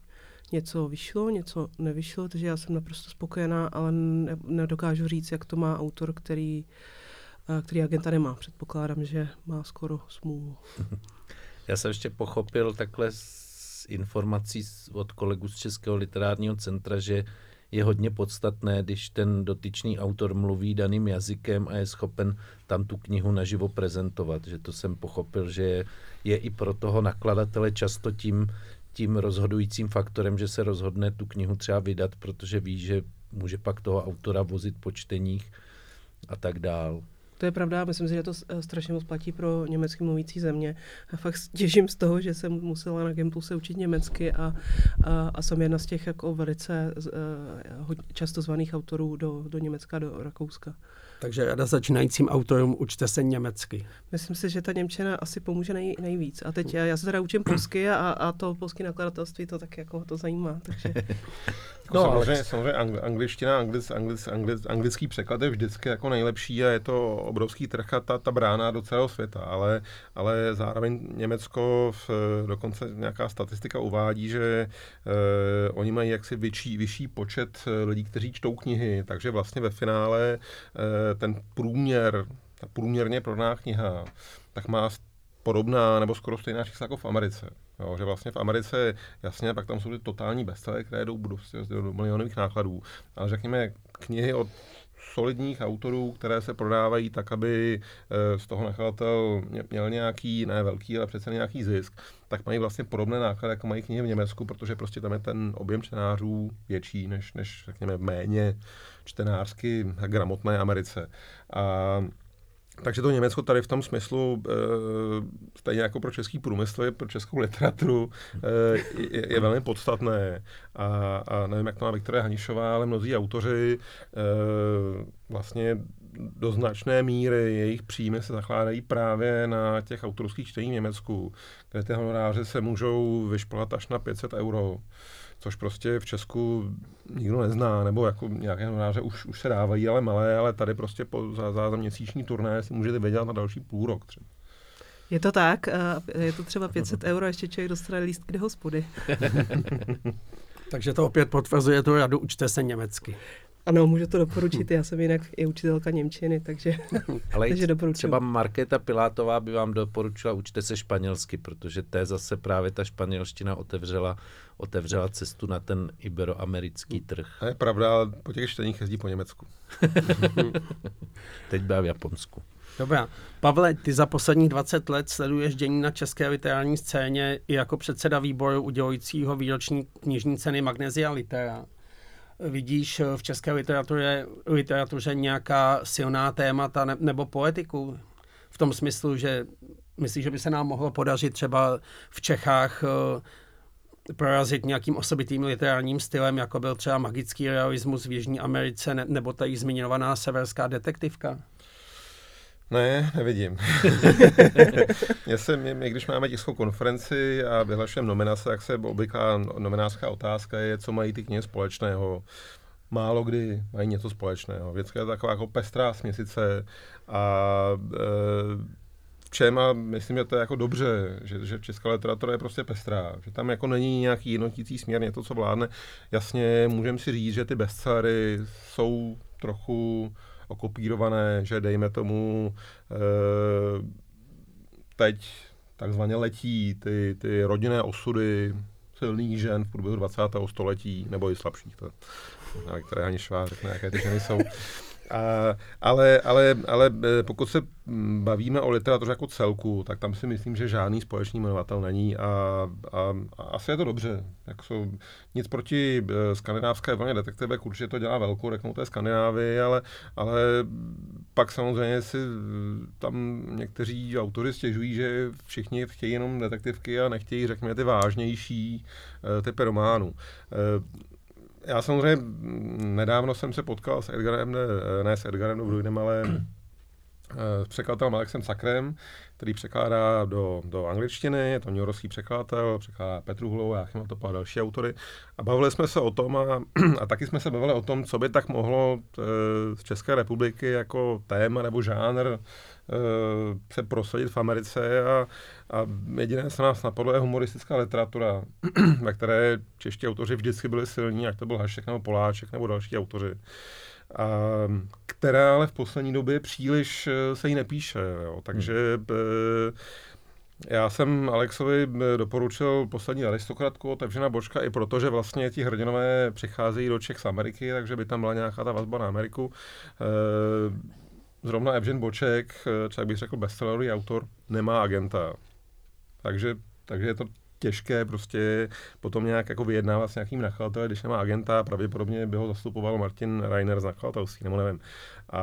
něco vyšlo, něco nevyšlo, takže já jsem naprosto spokojená, ale ne, nedokážu říct, jak to má autor, který, eh, který agenta nemá. Předpokládám, že má skoro smůlu. (laughs) Já jsem ještě pochopil takhle z informací od kolegů z Českého literárního centra, že je hodně podstatné, když ten dotyčný autor mluví daným jazykem a je schopen tam tu knihu naživo prezentovat. Že to jsem pochopil, že je, je i pro toho nakladatele často tím, tím rozhodujícím faktorem, že se rozhodne tu knihu třeba vydat, protože ví, že může pak toho autora vozit po čteních a tak dál. To je pravda, myslím si, že to strašně moc platí pro německy mluvící země. A fakt těžím z toho, že jsem musela na Gimplu se učit německy a, a, a jsem jedna z těch jako velice uh, často zvaných autorů do, do Německa, do Rakouska. Takže rada začínajícím autorům učte se německy. Myslím si, že ta Němčina asi pomůže nej, nejvíc. A teď já, já se teda učím polsky a, a to polské nakladatelství to tak jako to zajímá. Takže... (laughs) No, samozřejmě, ale... samozřejmě angličtina, anglic, anglic, anglic, anglický překlad je vždycky jako nejlepší a je to obrovský trh a ta, ta brána do celého světa, ale, ale zároveň Německo, v, dokonce nějaká statistika uvádí, že eh, oni mají jaksi vyšší, vyšší počet eh, lidí, kteří čtou knihy, takže vlastně ve finále eh, ten průměr, ta průměrně prodaná kniha, tak má podobná nebo skoro stejná čísla jako v Americe. Jo, že vlastně v Americe, jasně, pak tam jsou ty totální bestseller, které jdou prostě do milionových nákladů, ale řekněme knihy od solidních autorů, které se prodávají tak, aby eh, z toho nakladatel měl nějaký, ne velký, ale přece nějaký zisk, tak mají vlastně podobné náklady, jako mají knihy v Německu, protože prostě tam je ten objem čtenářů větší než, než řekněme, méně čtenářsky gramotné Americe. A takže to Německo tady v tom smyslu, e, stejně jako pro český průmysl, pro českou literaturu, e, je, je velmi podstatné. A, a nevím, jak to má Viktoria Hanišová, ale mnozí autoři e, vlastně do značné míry jejich příjmy se zakládají právě na těch autorských čtení v Německu, kde ty honoráře se můžou vyšplhat až na 500 euro což prostě v Česku nikdo nezná, nebo jako nějaké honoráře už, už se dávají, ale malé, ale tady prostě po, za, za, za měsíční turné si můžete vydělat na další půl rok třeba. Je to tak, je to třeba 500 euro a ještě člověk dostane lístky do hospody. (laughs) Takže to opět potvrzuje tu radu, učte se německy. Ano, můžu to doporučit, já jsem jinak i učitelka Němčiny, takže, (laughs) Ale takže doporučuji. třeba Markéta Pilátová by vám doporučila, učte se španělsky, protože té zase právě ta španělština otevřela, otevřela cestu na ten iberoamerický trh. A je pravda, ale po těch čteních jezdí po Německu. (laughs) Teď byla v Japonsku. Dobrá. Pavle, ty za posledních 20 let sleduješ dění na české literární scéně i jako předseda výboru udělujícího výroční knižní ceny Magnesia Litera vidíš v české literatuře, literatuře nějaká silná témata ne, nebo poetiku? V tom smyslu, že myslíš, že by se nám mohlo podařit třeba v Čechách eh, prorazit nějakým osobitým literárním stylem, jako byl třeba magický realismus v Jižní Americe, ne, nebo ta zmiňovaná severská detektivka? Ne, nevidím. (laughs) Já jsem, my, když máme tiskovou konferenci a vyhlašujeme nominace, tak se obvyklá nominářská otázka je, co mají ty knihy společného. Málo kdy mají něco společného. Vždycky je taková jako pestrá směsice a e, čem a myslím, že to je jako dobře, že, že česká literatura je prostě pestrá, že tam jako není nějaký jednotící směr, něco, co vládne. Jasně, můžeme si říct, že ty bestsellery jsou trochu okopírované, že dejme tomu e, teď takzvaně letí ty, ty rodinné osudy silných žen v průběhu 20. století, nebo i slabších. To, které ani švá řekne, jaké ty ženy jsou. A, ale, ale, ale e, pokud se bavíme o literatuře jako celku, tak tam si myslím, že žádný společný jmenovatel není a, a, a asi je to dobře. Jak jsou, nic proti e, skandinávské vlně detektivek, určitě to dělá velkou reknou té Skandinávii, ale, ale pak samozřejmě si tam někteří autoři stěžují, že všichni chtějí jenom detektivky a nechtějí, řekněme, ty vážnější e, typy románů já samozřejmě nedávno jsem se potkal s Edgarem, ne, ne s Edgarem Dobrujnem, ale s překladatelem Alexem Sakrem, který překládá do, do angličtiny, je to newyorský překladatel, překládá Petru Hulovou, Jáchyma Topa a další autory. A bavili jsme se o tom a, (clears throat) a taky jsme se bavili o tom, co by tak mohlo z České republiky jako téma nebo žánr se prosadit v Americe a, a jediné, co nás napadlo, je humoristická literatura, (clears throat) ve které čeští autoři vždycky byli silní, jak to byl Hašek nebo Poláček nebo další autoři která ale v poslední době příliš eh, se jí nepíše. Jo. Takže hmm. já jsem Alexovi doporučil poslední aristokratku od Evžena Bočka i proto, že vlastně ti hrdinové přicházejí do Čech z Ameriky, takže by tam byla nějaká ta vazba na Ameriku. Zrovna Evžen Boček, třeba bych řekl bestsellerový autor, nemá agenta. Takže, takže je to těžké prostě potom nějak jako vyjednávat s nějakým nakladatelem, když nemá agenta, pravděpodobně by ho zastupoval Martin Reiner z nakladatelství, nebo nevím. A,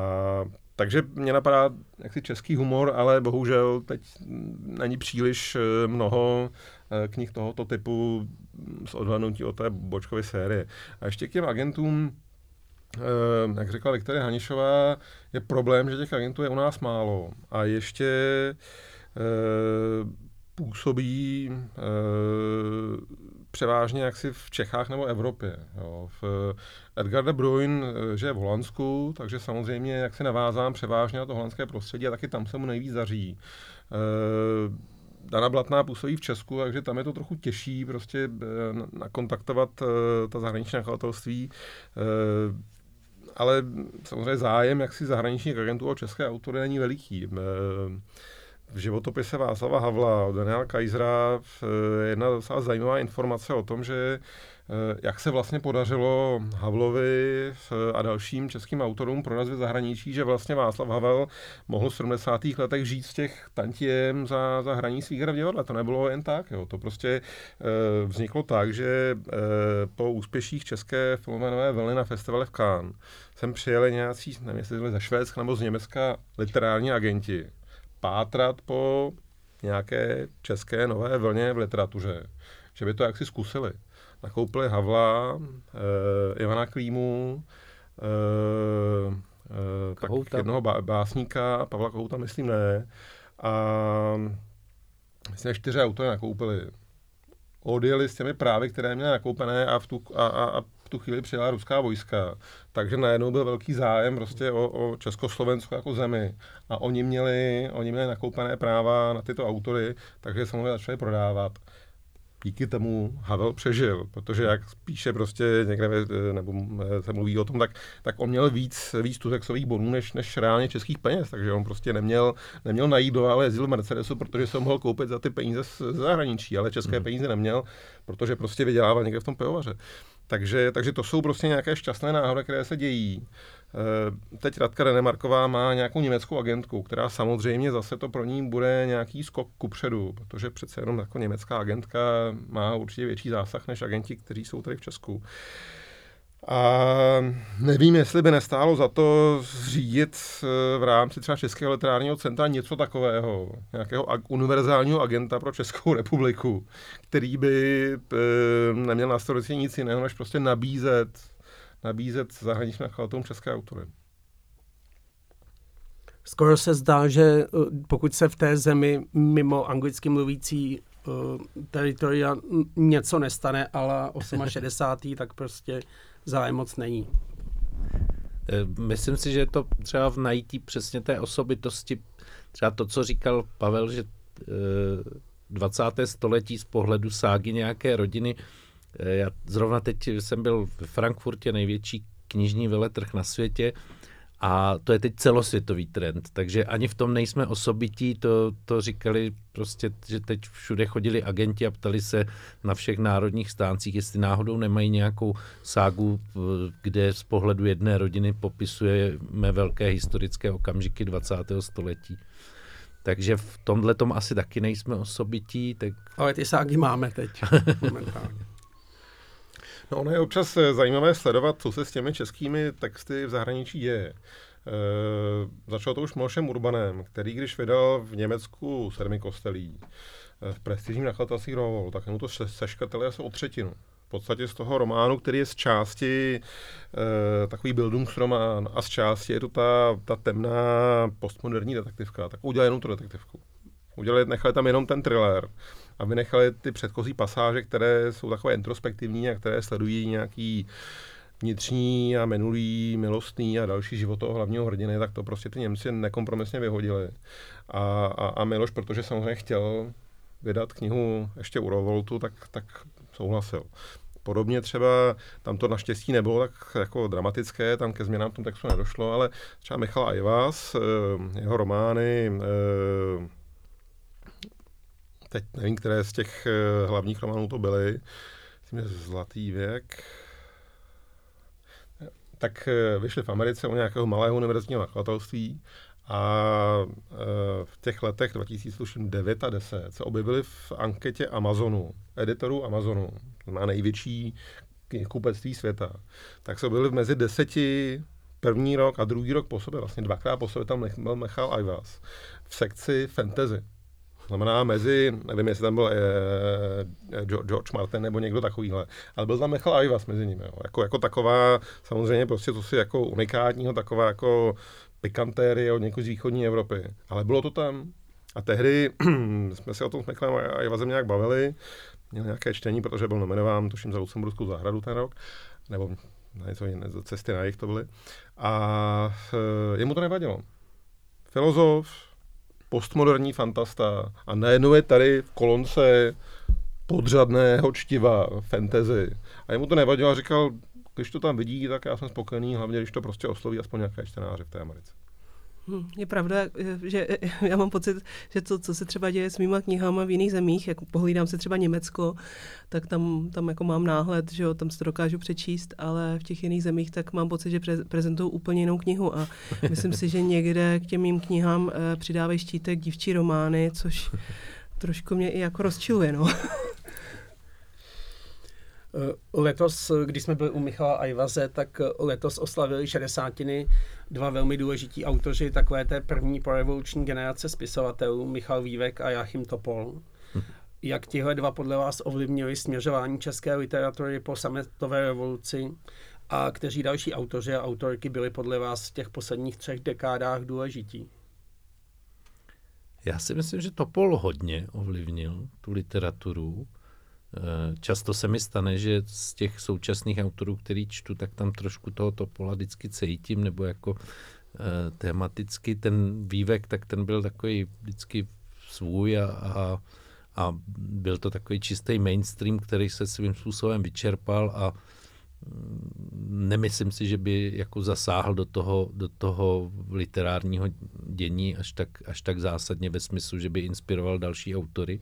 takže mě napadá jaksi český humor, ale bohužel teď není příliš eh, mnoho eh, knih tohoto typu s odhlednutí od té bočkové série. A ještě k těm agentům, eh, jak řekla Viktoria Hanišová, je problém, že těch agentů je u nás málo. A ještě působí e, převážně jaksi v Čechách nebo Evropě. Jo. V Edgar de Bruyne, eh, že je v Holandsku, takže samozřejmě jak se navázám převážně na to holandské prostředí a taky tam se mu nejvíc daří. E, Dana Blatná působí v Česku, takže tam je to trochu těžší prostě nakontaktovat ta zahraniční nakladatelství. Ale samozřejmě zájem jak si zahraničních agentů o české autory není veliký v životopise Václava Havla od Daniela Kajzra jedna docela zajímavá informace o tom, že eh, jak se vlastně podařilo Havlovi eh, a dalším českým autorům prorazit zahraničí, že vlastně Václav Havel mohl v 70. letech žít z těch tantiem za, za hraní svých v divadle. To nebylo jen tak. Jo. To prostě vzniklo tak, že po úspěších české filmové vlny na festivale v Cannes sem přijeli nějací, nevím, jestli ze Švédska nebo z Německa literární agenti pátrat po nějaké české nové vlně v literatuře, že by to jaksi zkusili. Nakoupili Havla, eh, Ivana Klímu, eh, eh, tak jednoho básníka, Pavla Kohouta myslím ne, a myslím, čtyři autory nakoupili. Odjeli s těmi právy, které měly nakoupené a v tu, a, a, a tu chvíli přijela ruská vojska, takže najednou byl velký zájem prostě o, o Československo jako zemi a oni měli, oni měli nakoupené práva na tyto autory, takže se mohli začali prodávat díky tomu Havel přežil, protože jak píše prostě někde, nebo se mluví o tom, tak, tak on měl víc, víc tuzexových bonů než, než reálně českých peněz, takže on prostě neměl, neměl na jídlo, ale jezdil v Mercedesu, protože se mohl koupit za ty peníze z zahraničí, ale české hmm. peníze neměl, protože prostě vydělával někde v tom pivovaře. Takže, takže to jsou prostě nějaké šťastné náhody, které se dějí. Eh, teď Radka Renemarková má nějakou německou agentku, která samozřejmě zase to pro ní bude nějaký skok kupředu, protože přece jenom jako německá agentka má určitě větší zásah než agenti, kteří jsou tady v Česku. A nevím, jestli by nestálo za to zřídit eh, v rámci třeba Českého literárního centra něco takového, nějakého univerzálního agenta pro Českou republiku, který by eh, neměl na starosti nic jiného, než prostě nabízet, nabízet zahraničním nakladatelům české autory. Skoro se zdá, že eh, pokud se v té zemi mimo anglicky mluvící teritoria něco nestane, ale 68. tak prostě zájem moc není. Eh, myslím si, že je to třeba v najítí přesně té osobitosti, třeba to, co říkal Pavel, že 20. Eh, století z pohledu ságy nějaké rodiny. Eh, já zrovna teď jsem byl v Frankfurtě, největší knižní veletrh na světě a to je teď celosvětový trend, takže ani v tom nejsme osobití, to, to říkali prostě, že teď všude chodili agenti a ptali se na všech národních stáncích, jestli náhodou nemají nějakou ságu, kde z pohledu jedné rodiny popisujeme velké historické okamžiky 20. století. Takže v tomhle tom asi taky nejsme osobití. Tak... Ale ty ságy máme teď momentálně. No ono je občas eh, zajímavé sledovat, co se s těmi českými texty v zahraničí děje. E, začalo to už Milošem Urbanem, který když vydal v Německu sedmi kostelí, e, v prestižním nakladatelství Rovol, tak mu to seškrtali asi o třetinu. podstatě z toho románu, který je z části e, takový Bildungsromán a z části je to ta, ta temná postmoderní detektivka, tak udělali jenom tu detektivku. Udělali, nechali tam jenom ten thriller a vynechali ty předchozí pasáže, které jsou takové introspektivní a které sledují nějaký vnitřní a minulý, milostný a další život toho hlavního hrdiny, tak to prostě ty Němci nekompromisně vyhodili. A, a, a Miloš, protože samozřejmě chtěl vydat knihu ještě u Rovoltu, tak, tak souhlasil. Podobně třeba, tam to naštěstí nebylo tak jako dramatické, tam ke změnám v tom textu nedošlo, ale třeba Michal Ajvás, eh, jeho romány, eh, teď nevím, které z těch eh, hlavních románů to byly, myslím, že Zlatý věk, tak vyšly v Americe u nějakého malého univerzitního nakladatelství a v těch letech 2009 a 10 se objevily v anketě Amazonu, editorů Amazonu, má největší kupectví světa, tak se byly mezi deseti první rok a druhý rok po sobě, vlastně dvakrát po sobě tam byl Michal Ivas v sekci fantasy. Znamená mezi, nevím, jestli tam byl eh, eh George Martin nebo někdo takovýhle, ale byl tam Michal Ivas mezi nimi. Jo. Jako, jako taková, samozřejmě prostě to si jako unikátního, taková jako pikantérie od někoho z východní Evropy. Ale bylo to tam. A tehdy (clears throat) jsme se o tom s Michalem a Ivazem nějak bavili měl nějaké čtení, protože byl nominován, tuším, za Lucemburskou zahradu ten rok, nebo na něco jiné, cesty na jich to byly. A e, jemu to nevadilo. Filozof, postmoderní fantasta a najednou je tady v kolonce podřadného čtiva fantasy. A jemu to nevadilo a říkal, když to tam vidí, tak já jsem spokojený, hlavně když to prostě osloví aspoň nějaké čtenáře v té Americe. Hm, je pravda, že (laughs) já mám pocit, že to, co se třeba děje s mýma knihama v jiných zemích, jako pohlídám se třeba Německo, tak tam, tam jako mám náhled, že jo, tam si to dokážu přečíst, ale v těch jiných zemích tak mám pocit, že pre, prezentují úplně jinou knihu a (laughs) myslím si, že někde k těm mým knihám eh, přidávají štítek dívčí romány, což trošku mě i jako rozčiluje, no. (laughs) Eh, letos, když jsme byli u Michala Ajvaze, tak letos oslavili šedesátiny dva velmi důležití autoři takové té první prorevoluční generace spisovatelů, Michal Vývek a Jachim Topol. Jak tihle dva podle vás ovlivnili směřování české literatury po sametové revoluci a kteří další autoři a autorky byli podle vás v těch posledních třech dekádách důležití? Já si myslím, že Topol hodně ovlivnil tu literaturu. Eh, často se mi stane, že z těch současných autorů, který čtu, tak tam trošku toho Topola vždycky cítím, nebo jako eh, tematicky ten vývek, tak ten byl takový vždycky svůj a, a, a byl to takový čistý mainstream, který se svým způsobem vyčerpal a mm, nemyslím si, že by jako zasáhl do toho, do toho literárního dění až tak, až tak zásadně ve smyslu, že by inspiroval další autory.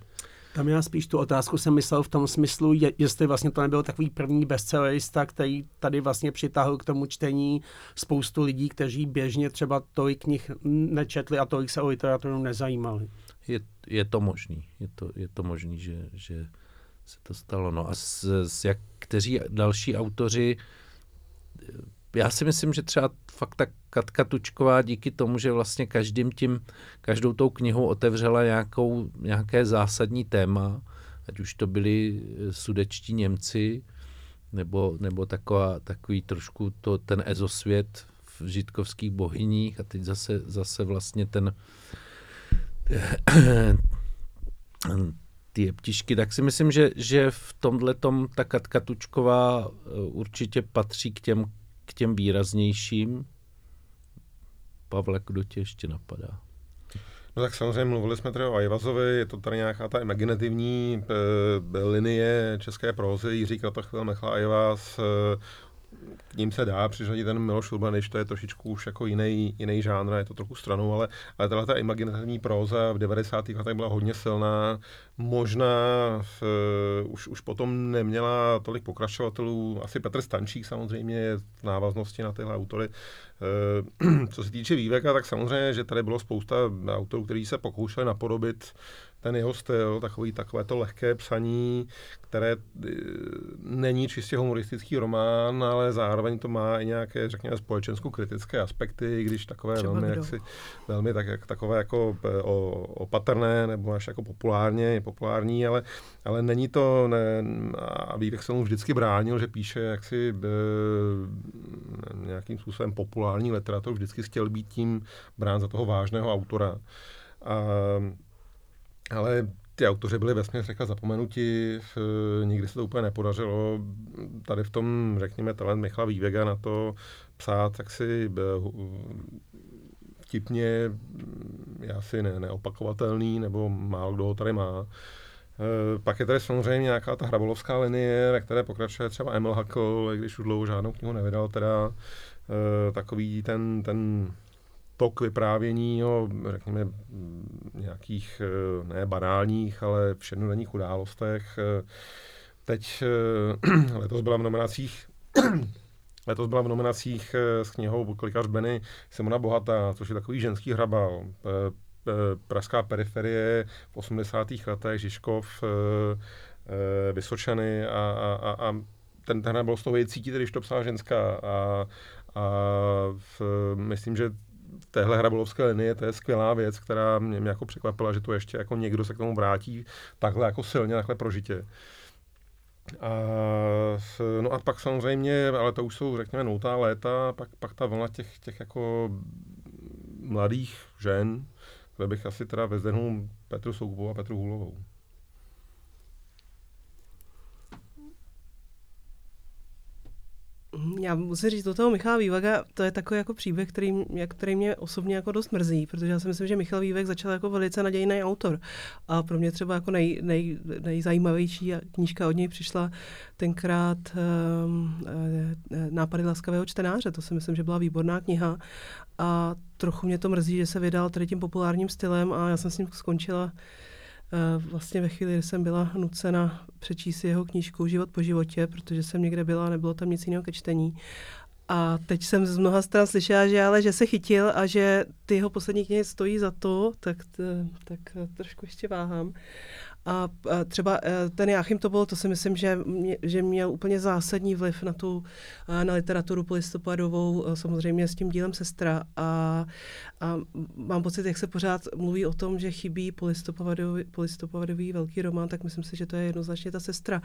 Tam já spíš tu otázku jsem myslel v tom smyslu, je, jestli vlastně to nebyl takový první bestsellerista, který tady vlastně přitáhl k tomu čtení spoustu lidí, kteří běžně třeba tolik knih nečetli a tolik se o literaturu nezajímali. Je, je to možný, je to, je to možný, že, že se to stalo. No a s, s jak, kteří další autoři já si myslím, že třeba fakt ta Katka Tučková díky tomu, že vlastně každým tím, každou tou knihou otevřela nějakou, nějaké zásadní téma, ať už to byli eh, sudečtí Němci, nebo, nebo taková, takový trošku to, ten ezosvět v žitkovských bohyních a teď zase, zase vlastně ten ty jeptišky, tak si myslím, že, že v tomhle tom ta Katka Tučková eh, určitě patří k těm, k těm výraznějším. Pavle, kdo tě ještě napadá? No tak samozřejmě mluvili jsme tady o Ajvazovi, je to tady nějaká ta imaginativní e, linie české prózy, Jiří Kratochvil, Michal Ajvaz, e, k ním se dá přiřadit ten Miloš Urban, když to je trošičku už jako jiný, jiný žánr, je to trochu stranou, ale, ale tahle ta imaginativní próza v 90. letech byla hodně silná. Možná v, uh, už, už potom neměla tolik pokračovatelů, asi Petr Stančík samozřejmě v návaznosti na tyhle autory. Uh, (clears throat) co se týče Výveka, tak samozřejmě, že tady bylo spousta autorů, kteří se pokoušeli napodobit ten jeho styl, takový takové to lehké psaní, které eh, není čistě humoristický román, ale zároveň to má i nějaké, řekněme, společensko-kritické aspekty, když takové Třeba velmi, jaksi, velmi tak, jak, takové jako eh, o, opatrné nebo až jako populárně, populární, ale, ale není to, ne, a Vívek se mu vždycky bránil, že píše jaksi e, nějakým způsobem populární literaturu, vždycky chtěl být tím brán za toho vážného autora. A, ale ty autoři byli vesměs řekla zapomenuti, nikdy se to úplně nepodařilo. Tady v tom, řekněme, talent Michala Vývega na to psát tak si vtipně, je asi ne, neopakovatelný, nebo málo kdo ho tady má. E, pak je tady samozřejmě nějaká ta hrabolovská linie, ve které pokračuje třeba Emil Hackl, když už dlouho žádnou knihu nevydal, teda e, takový ten, ten tok vyprávění o, řekněme, nějakých eh, ne banálních, ale všednodenních událostech. Eh, teď eh, (clears throat) letos byla v nominacích (clears throat) Letos byla v nominacích s knihou Buklikař Benny Simona Bohatá, což je takový ženský hrabal. Pražská periferie v 80. letech, Žižkov, Vysočany a, a, a ten, ten hrabal z toho je cítit, když to psala ženská. A, a v, myslím, že téhle hrabolovské linie, to je skvělá věc, která mě, mě jako překvapila, že to ještě jako někdo se k tomu vrátí takhle jako silně, takhle prožitě. A, no a pak samozřejmě, ale to už jsou, řekněme, noutá léta, pak, pak ta vlna těch, těch jako mladých žen, kde bych asi teda vezdenul Petru Soukupovou a Petru Hulovou. Já musím říct, do toho Michal Vývaga, to je takový jako příběh, který, který mě osobně jako dost mrzí, protože já si myslím, že Michal Vývek začal jako velice nadějný autor. A pro mě třeba jako nej, nej, nejzajímavější knížka od něj přišla tenkrát um, Nápady laskavého čtenáře. To si myslím, že byla výborná kniha. A trochu mě to mrzí, že se vydal tady tím populárním stylem a já jsem s ním skončila vlastně ve chvíli, kdy jsem byla nucena přečíst jeho knížku Život po životě, protože jsem někde byla a nebylo tam nic jiného ke čtení. A teď jsem z mnoha stran slyšela, že ale že se chytil a že ty jeho poslední knihy stojí za to, tak, tak trošku ještě váhám. A, třeba e, ten Jáchym to bylo, to si myslím, že, mě, že měl úplně zásadní vliv na tu, na literaturu polistopadovou, e, samozřejmě s tím dílem Sestra. A, a mám pocit, jak se pořád mluví o tom, že chybí polistopadový, polistopadový velký román, tak myslím si, že to je jednoznačně ta Sestra.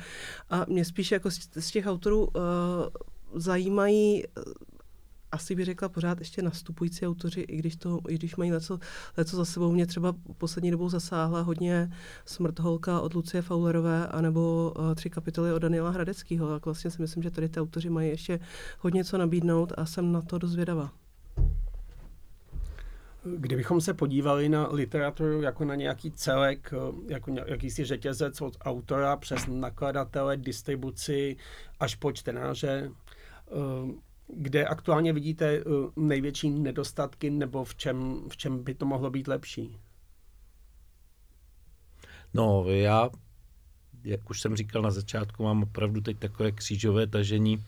A mě spíš jako z, z těch autorů uh, zajímají asi bych řekla pořád ještě nastupující autoři, i když, to, i když mají leco, leco za sebou. Mě třeba poslední dobou zasáhla hodně Smrt holka od Lucie Fowlerové anebo uh, tři kapitoly od Daniela Hradeckého. Tak vlastně si myslím, že tady ty autoři mají ještě hodně co nabídnout a jsem na to dozvědavá. Kdybychom se podívali na literaturu jako na nějaký celek, eh, jako jakýsi řetězec od autora přes nakladatele, distribuci až po čtenáře, eh, kde aktuálně vidíte uh, největší nedostatky nebo v čem, v čem by to mohlo být lepší? No, já, jak už jsem říkal na začátku, mám opravdu teď takové křížové tažení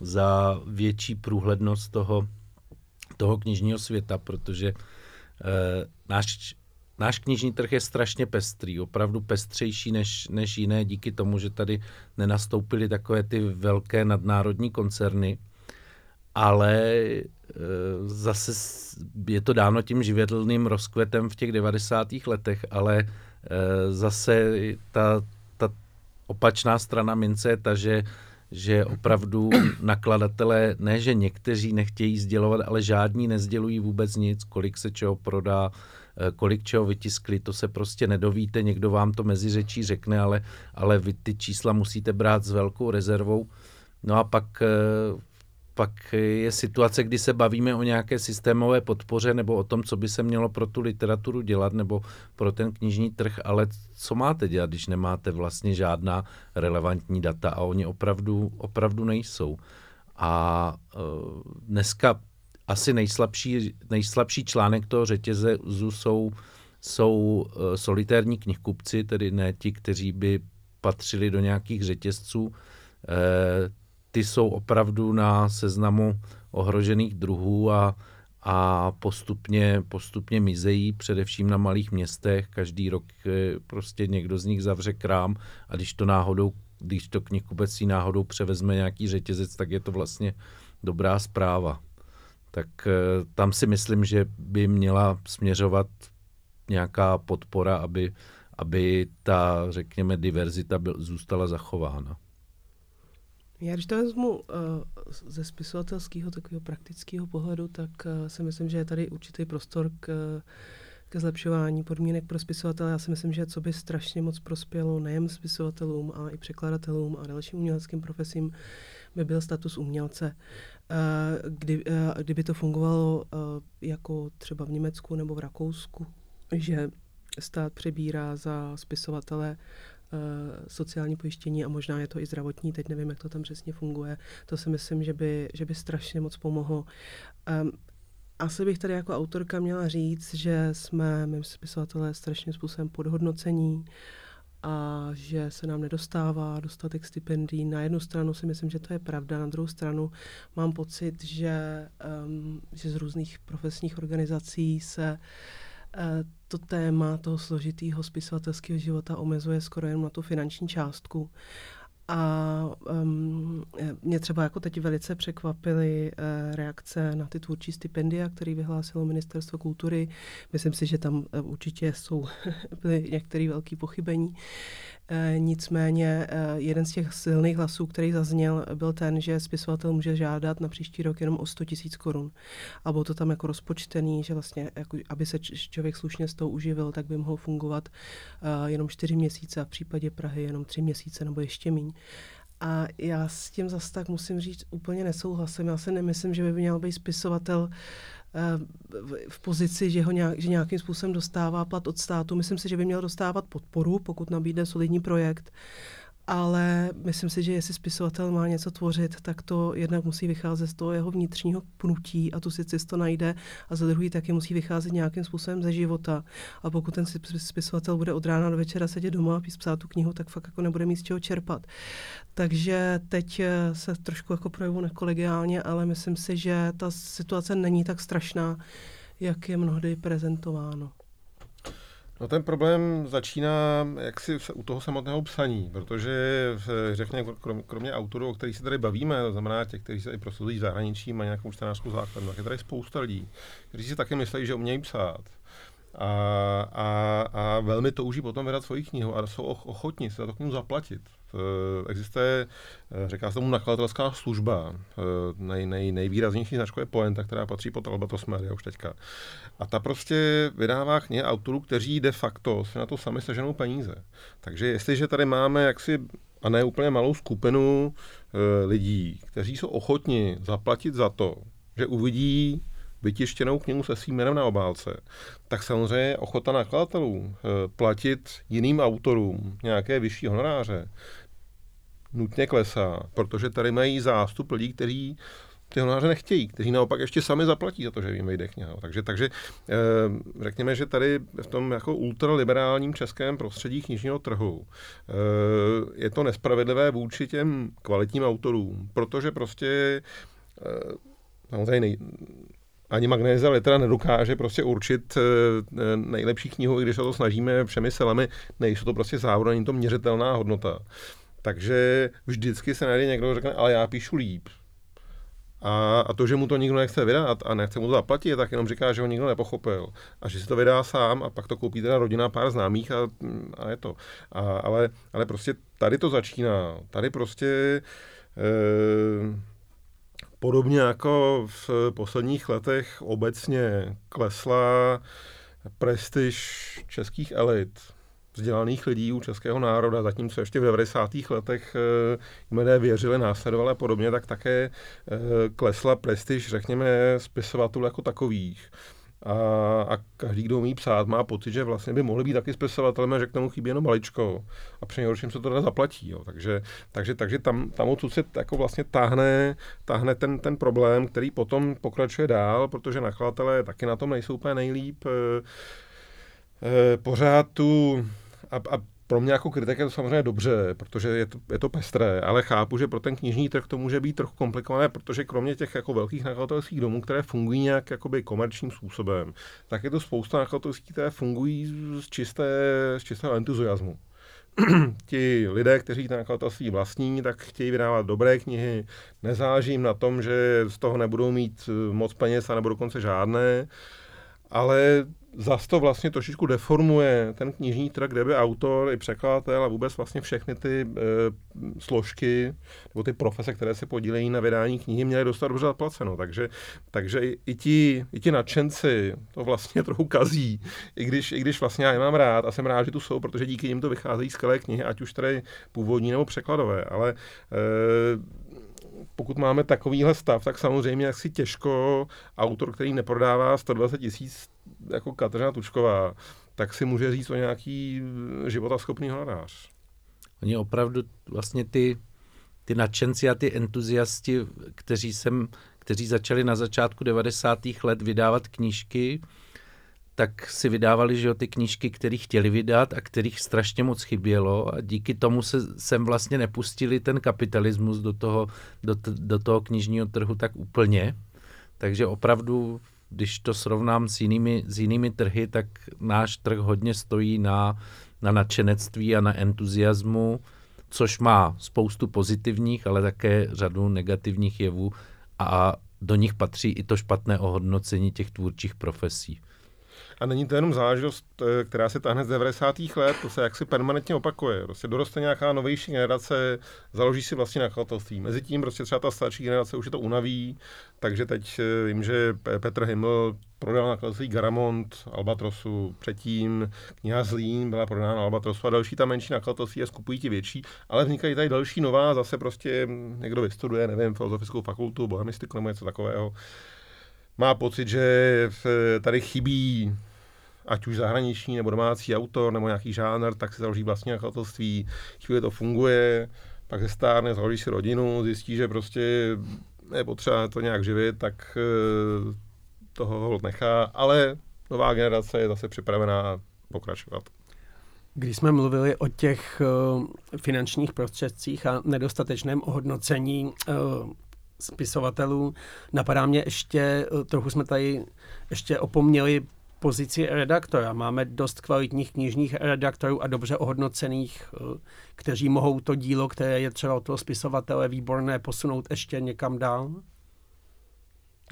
za větší průhlednost toho, toho knižního světa, protože eh, náš, náš knižní trh je strašně pestrý, opravdu pestřejší než, než jiné, díky tomu, že tady nenastoupily takové ty velké nadnárodní koncerny, ale e, zase je to dáno tím živětlným rozkvetem v těch 90. letech, ale e, zase ta, ta opačná strana mince je ta, že, že opravdu nakladatelé, ne že někteří nechtějí sdělovat, ale žádní nezdělují vůbec nic, kolik se čeho prodá, e, kolik čeho vytiskli, to se prostě nedovíte, někdo vám to mezi řečí řekne, ale, ale vy ty čísla musíte brát s velkou rezervou. No a pak pak je situace, kdy se bavíme o nějaké systémové podpoře nebo o tom, co by se mělo pro tu literaturu dělat nebo pro ten knižní trh, ale co máte dělat, když nemáte vlastně žádná relevantní data a oni opravdu, opravdu nejsou. A uh, dneska asi nejslabší, nejslabší článek toho řetěze jsou, jsou uh, solitérní knihkupci, tedy ne ti, kteří by patřili do nějakých řetězců. Ty jsou opravdu na seznamu ohrožených druhů a, a postupně, postupně mizejí, především na malých městech. Každý rok eh, prostě někdo z nich zavře krám a když to náhodou, když to knihkupecí náhodou převezme nějaký řetězec, tak je to vlastně dobrá zpráva. Tak eh, tam si myslím, že by měla směřovat nějaká podpora, aby, aby ta, řekněme, diverzita byl, zůstala zachována. Já když to vezmu uh, ze spisovatelského takového praktického pohledu, tak uh, si myslím, že je tady určitý prostor k, ke zlepšování podmínek pro spisovatele. Já si myslím, že co by strašně moc prospělo nejen spisovatelům, ale i překladatelům a dalším uměleckým profesím, by byl status umělce. Uh, kdy, uh, kdyby to fungovalo uh, jako třeba v Německu nebo v Rakousku, že stát přebírá za spisovatele sociální pojištění a možná je to i zdravotní, teď nevím, jak to tam přesně funguje. To si myslím, že by, že by strašně moc pomohlo. Um, asi bych tady jako autorka měla říct, že jsme, my spisovatelé, strašným způsobem podhodnocení a že se nám nedostává dostatek stipendií. Na jednu stranu si myslím, že to je pravda, na druhou stranu mám pocit, že, um, že z různých profesních organizací se uh, Eh, to téma toho složitého spisovatelského života omezuje skoro jen na tu finanční částku. A um, mě třeba jako teď velice překvapily uh, reakce na ty tvůrčí stipendia, které vyhlásilo Ministerstvo kultury. Myslím si, že tam uh, určitě jsou (laughs) některé velké pochybení. E, nicméně e, jeden z těch silných hlasů, který zazněl, byl ten, že spisovatel může žádat na příští rok jenom o 100 tisíc korun. A bylo to tam jako rozpočtený, že vlastně, jako, aby se člověk slušně z toho uživil, tak by mohl fungovat e, jenom 4 měsíce a v případě Prahy jenom 3 měsíce nebo ještě méně. A já s tím zase tak musím říct úplně nesouhlasím. Já si nemyslím, že by měl být spisovatel v pozici, že ho nějak, že nějakým způsobem dostává plat od státu. Myslím si, že by měl dostávat podporu, pokud nabídne solidní projekt ale myslím si, že jestli spisovatel má něco tvořit, tak to jednak musí vycházet z toho jeho vnitřního pnutí a tu si cestu najde a za druhý taky musí vycházet nějakým způsobem ze života. A pokud ten spisovatel bude od rána do večera sedět doma a psát tu knihu, tak fakt jako nebude mít z čeho čerpat. Takže teď eh, se trošku jako projevu nekolegiálně, ale myslím si, že ta situace není tak strašná, jak je mnohdy prezentováno. No ten problém začíná jaksi u toho samotného psaní, protože řekněme, kromě autorů, o kterých se tady bavíme, to znamená těch, kteří se i prosazují v zahraničí, mají nějakou čtenářskou základnu, tak je tady spousta lidí, kteří si taky myslí, že umějí psát. A, a, a velmi touží potom vydat svoji knihu a jsou ochotní se za to knihu zaplatit. Eh, existuje, eh, říká se tomu nakladatelská služba. Eh, nej, nej, nejvýraznější značka je Poenta, která patří pod Albatros Media už teďka. A ta prostě vydává knihy autorů, kteří de facto si na to sami seženou peníze. Takže jestliže tady máme jaksi a ne úplně malou skupinu lidí, kteří jsou ochotni zaplatit za to, že uvidí vytištěnou knihu se svým jménem na obálce, tak samozřejmě ochota nakladatelů platit jiným autorům nějaké vyšší honoráře nutně klesá, protože tady mají zástup lidí, kteří ty honoráře nechtějí, kteří naopak ještě sami zaplatí za to, že jim vyjde kniha. Takže, takže eh, řekněme, že tady v tom jako ultraliberálním českém prostředí knižního trhu eh, je to nespravedlivé vůči těm kvalitním autorům, protože prostě eh, samozřejmě nej, ani magnéza litera nedokáže prostě určit nejlepší knihu, i když se to snažíme všemi silami, nejsou to prostě závody, není to měřitelná hodnota. Takže vždycky se najde někdo, kdo řekne, ale já píšu líp. A, a to, že mu to nikdo nechce vydat a nechce mu to zaplatit, tak jenom říká, že ho nikdo nepochopil. A že si to vydá sám a pak to koupí teda rodina pár známých a, a je to. A, ale, ale prostě tady to začíná. Tady prostě e, podobně jako v posledních letech obecně klesla prestiž českých elit vzdělaných lidí u českého národa, zatímco ještě v 90. letech lidé věřili, následovali a podobně, tak také eh, klesla prestiž, řekněme, spisovatelů jako takových. A, a každý, kdo umí psát, má pocit, že vlastně by mohli být taky spisovatelem že k tomu chybí jenom maličko. A při nejhorším se to teda zaplatí. Jo. Takže, takže, takže tam, tam odsud se jako vlastně táhne, táhne ten, ten problém, který potom pokračuje dál, protože nakladatelé taky na tom nejsou úplně nejlíp. E, e, pořád tu a, a pro mě jako kritik je to samozřejmě dobře, protože je to, je to pestré, ale chápu, že pro ten knižní trh to může být trochu komplikované, protože kromě těch jako velkých nakladatelských domů, které fungují nějak jakoby komerčním způsobem, tak je to spousta nakladatelských, které fungují z, čisté, z čistého entuziasmu. (clears throat) ti lidé, kteří ten nakladatelství vlastní, tak chtějí vydávat dobré knihy, nezáleží jim na tom, že z toho nebudou mít moc peněz a nebo dokonce žádné, ale zas to vlastně trošičku deformuje ten knižní trh, kde by autor i překladatel a vůbec vlastně všechny ty e, složky nebo ty profese, které se podílejí na vydání knihy, měly dostat dobře zaplaceno. Takže, takže i, i, ti, i ti nadšenci to vlastně (laughs) trochu kazí, i když, i když vlastně já je mám rád a jsem rád, že tu jsou, protože díky nim to vycházejí skvělé knihy, ať už tady původní nebo překladové, ale e, pokud máme takovýhle stav, tak samozřejmě asi těžko autor, který neprodává 120 tisíc jako Kateřina Tučková, tak si může říct o nějaký životaschopný honorář. Oni opravdu vlastně ty, ty nadšenci a ty entuziasti, kteří, jsem, kteří začali na začátku 90. let vydávat knížky, tak si vydávali že jo, ty knížky, které chtěli vydat a kterých strašně moc chybělo a díky tomu se sem vlastně nepustili ten kapitalismus do toho, do, do toho knižního trhu tak úplně. Takže opravdu, když to srovnám s jinými, s jinými trhy, tak náš trh hodně stojí na, na nadšenectví a na entuziasmu, což má spoustu pozitivních, ale také řadu negativních jevů a do nich patří i to špatné ohodnocení těch tvůrčích profesí. A není to jenom záležitost, eh, která se táhne z 90. let, to se jaksi permanentně opakuje. Prostě doroste nějaká novější generace, založí si vlastně nakladatelství. Mezitím prostě třeba ta starší generace už je to unaví, takže teď eh, vím, že Petr Himmel prodal nakladatelství Garamond, Albatrosu, předtím kniha Zlín byla prodána Albatrosu a další ta menší nakladatelství a skupují ti větší, ale vznikají tady další nová, zase prostě někdo vystuduje, nevím, filozofickou fakultu, bohemistiku nebo něco takového. Má pocit, že tady chybí ať už zahraniční nebo domácí autor nebo nějaký žánr, tak si založí vlastní nakladatelství, chvíli to funguje, pak se stárne, založí si rodinu, zjistí, že prostě je potřeba to nějak živit, tak eh, toho hold nechá, ale nová generace je zase připravená pokračovat. Když jsme mluvili o těch uh, finančních prostředcích a nedostatečném ohodnocení uh, spisovatelů, napadá mě ještě, trochu jsme tady ještě opomněli pozici redaktora. Máme dost kvalitních knižních redaktorů a dobře ohodnocených, eh, kteří mohou to dílo, které je třeba od toho spisovatele výborné, posunout ještě někam dál?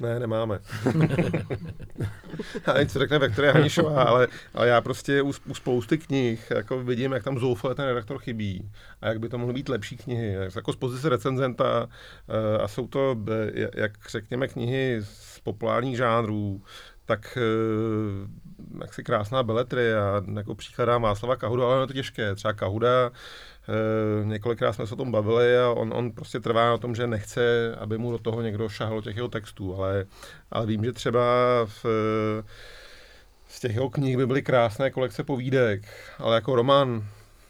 Ne, nemáme. (laughs) já něco řekne Viktoria Hanišová, ale, ale já prostě u, u spousty knih jako vidím, jak tam zoufale ten redaktor chybí a jak by to mohly být lepší knihy. Jako z pozice recenzenta eh, a jsou to, eh, jak řekněme, knihy z populárních žánrů, tak eh, jak si krásná beletry a jako příkladám Václava Kahudu, ale je to těžké. Třeba Kahuda, eh, několikrát jsme se o tom bavili a on, on prostě trvá na tom, že nechce, aby mu do toho někdo šahl těch jeho textů, ale, ale vím, že třeba v, z těch jeho knih by byly krásné kolekce povídek, ale jako román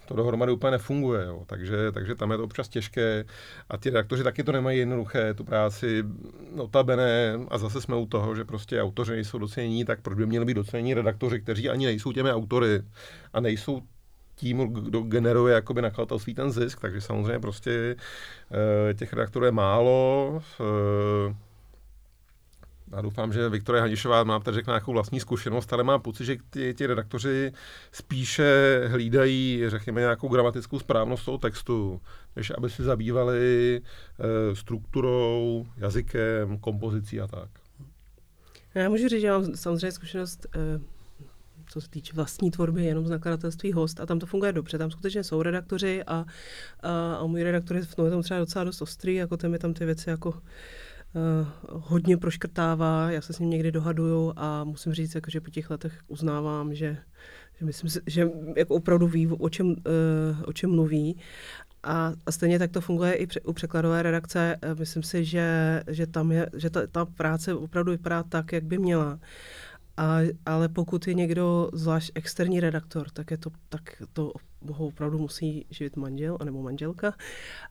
to dohromady úplně nefunguje. Jo. Takže, takže tam je to občas těžké a ti redaktoři taky to nemají jednoduché, tu práci notabene a zase jsme u toho, že prostě autoři nejsou docenění, tak proč by měli být docenění redaktoři, kteří ani nejsou těmi autory a nejsou tím, kdo generuje jakoby nakladatelství ten zisk, takže samozřejmě prostě e, těch redaktorů je málo, e, já doufám, že Viktoria Hanišová má tady řekne nějakou vlastní zkušenost, ale mám pocit, že ti, ti redaktoři spíše hlídají, řekněme, nějakou gramatickou správnost toho textu, než aby si zabývali e, strukturou, jazykem, kompozicí a tak. Já můžu říct, že mám samozřejmě zkušenost e, co se týče vlastní tvorby, jenom z nakladatelství host a tam to funguje dobře. Tam skutečně jsou redaktoři a, a, a můj redaktor je v tom třeba docela dost ostrý, jako ten mi tam ty věci jako hodně proškrtává, já se s ním někdy dohaduju a musím říct, jako, že po těch letech uznávám, že, že myslím, že jako opravdu ví, o čem, uh, o čem mluví. A, a stejně tak to funguje i u překladové redakce. Eh, myslím si, že, že tam je, že ta, ta práce opravdu vypadá tak, jak by měla. A, ale pokud je někdo zvlášť externí redaktor, tak je to, tak to ho opravdu musí živit manžel anebo manželka,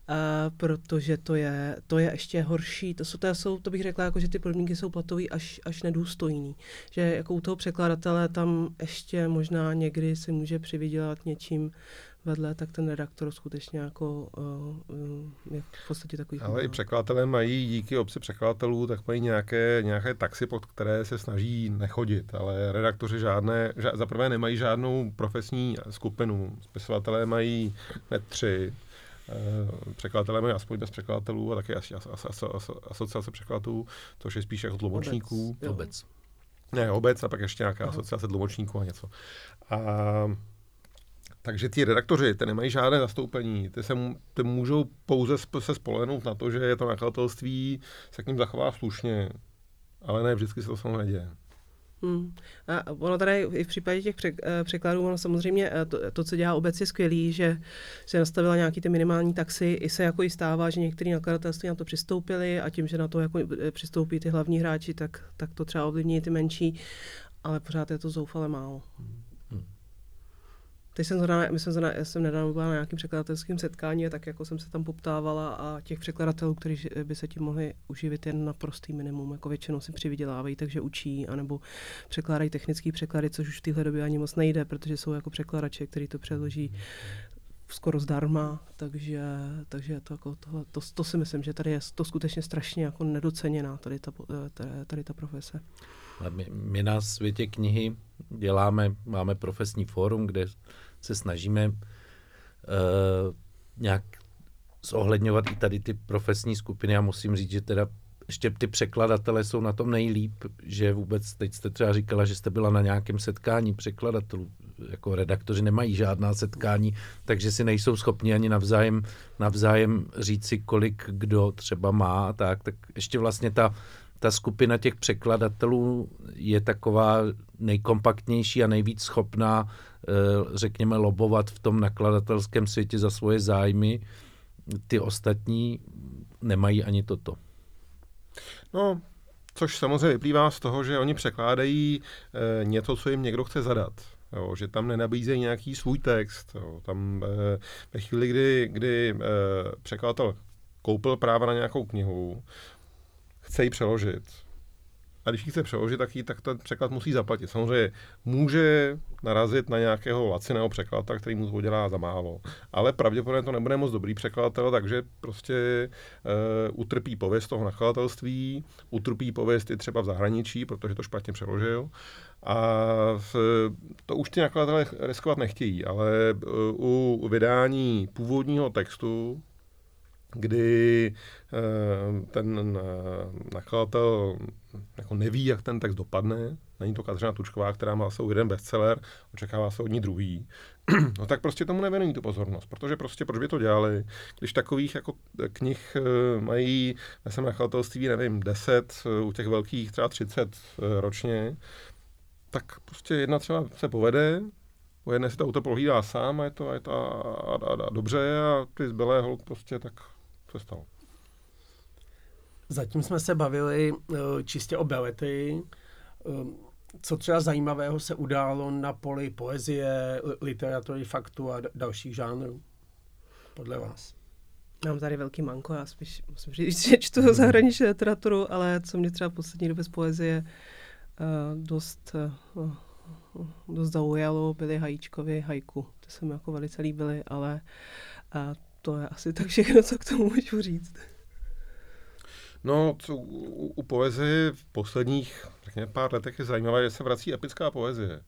a, protože to je, to je ještě horší. To, jsou, to, jsou, to bych řekla, jako, že ty podmínky jsou platový až, až nedůstojný. Že jako u toho překladatele tam ještě možná někdy si může přivydělat něčím vedle, tak ten redaktor skutečně jako uh, je v podstatě takový... Ale i překladatelé mají díky obci překladatelů, tak mají nějaké, nějaké taxi, pod které se snaží nechodit, ale redaktoři žádné, ža, za prvé nemají žádnou profesní skupinu, spisovatelé mají ne tři, překladatelé mají aspoň bez překladatelů a také asi asociace překladatelů, což je spíš jako tlumočníků. Obec. Obec. Ne, obec a pak ještě nějaká asociace tlumočníků a něco. A takže ti redaktoři, ty nemají žádné zastoupení, ty, se, ty můžou pouze se spolehnout na to, že je to nakladatelství se k ním zachová slušně, ale ne vždycky se to samozřejmě děje. Hmm. A ono tady i v případě těch eh, překladů, ono samozřejmě eh, to, to, co dělá obec, je skvělý, že se nastavila nějaký ty minimální taxy, i se jako i stává, že některé nakladatelství na to přistoupili a tím, že na to jako eh, přistoupí ty hlavní hráči, tak, tak to třeba ovlivní ty menší, ale pořád je to zoufale málo. Hmm. Teď jsem zrovna, myslím, zrovna, já jsem nedávno byla na nějakým překladatelském setkání a tak jako jsem se tam poptávala a těch překladatelů, kteří by se tím mohli uživit jen na prostý minimum, jako většinou si přivydělávají, takže učí, anebo překládají technické překlady, což už v téhle době ani moc nejde, protože jsou jako překladače, který to přeloží skoro zdarma, takže, takže to, jako tohle, to, to, si myslím, že tady je to skutečně strašně jako nedoceněná tady ta, tady, tady ta profese. My, my na světě knihy děláme, máme profesní fórum, kde se snažíme uh, nějak zohledňovat i tady ty profesní skupiny. A musím říct, že teda ještě ty překladatelé jsou na tom nejlíp, že vůbec, teď jste třeba říkala, že jste byla na nějakém setkání překladatelů, jako redaktoři nemají žádná setkání, takže si nejsou schopni ani navzájem, navzájem říci, kolik kdo třeba má, tak, tak ještě vlastně ta ta skupina těch překladatelů je taková nejkompaktnější a nejvíc schopná, eh, řekněme, lobovat v tom nakladatelském světě za svoje zájmy. Ty ostatní nemají ani toto. No, což samozřejmě vyplývá z toho, že oni překládají e, něco, co jim někdo chce zadat. Jo, že tam nenabízejí nějaký svůj text. Jo. Tam e, ve chvíli, kdy, kdy e, překladatel koupil práva na nějakou knihu, chce ji přeložit. A když ji chce přeložit, tak, ji, tak ten překlad musí zaplatit. Samozřejmě může narazit na nějakého laciného překladatele, který mu to udělá za málo. Ale pravděpodobně to nebude moc dobrý překladatel, takže prostě uh, utrpí pověst toho nakladatelství, utrpí pověst i třeba v zahraničí, protože to špatně přeložil. A v, to už ty nakladatelé riskovat nechtějí, ale uh, u vydání původního textu kdy eh, ten eh, nakladatel jako neví, jak ten text dopadne. Není to Kateřina Tučková, která má svou jeden bestseller, očekává se od ní druhý. (clears throat) no tak prostě tomu nevěnují tu pozornost, protože prostě proč by to dělali, když takových jako knih eh, mají ve svém nakladatelství, nevím, 10, u těch velkých třeba 30 ročně, tak prostě jedna třeba se povede, u jedné si to auto prohlídá sám a je to, a je to a, a, a, a dobře a ty zbylé hold prostě tak se stalo? Zatím jsme se bavili uh, čistě o belety. Uh, co třeba zajímavého se událo na poli poezie, literatury, faktu a dalších žánrů? Podle vás? Mám tady velký manko, já spíš musím říct, (laughs) že čtu zahraniční literaturu, ale co mě třeba poslední době z poezie uh, dost, uh, dost zaujalo, byly Hajíčkovi hajku. To se mi jako velice líbily, ale uh, to je asi tak všechno, co k tomu můžu říct. No, co, u, u poezie v posledních, řekněme, pár letech je zajímavé, že se vrací epická poezie. E,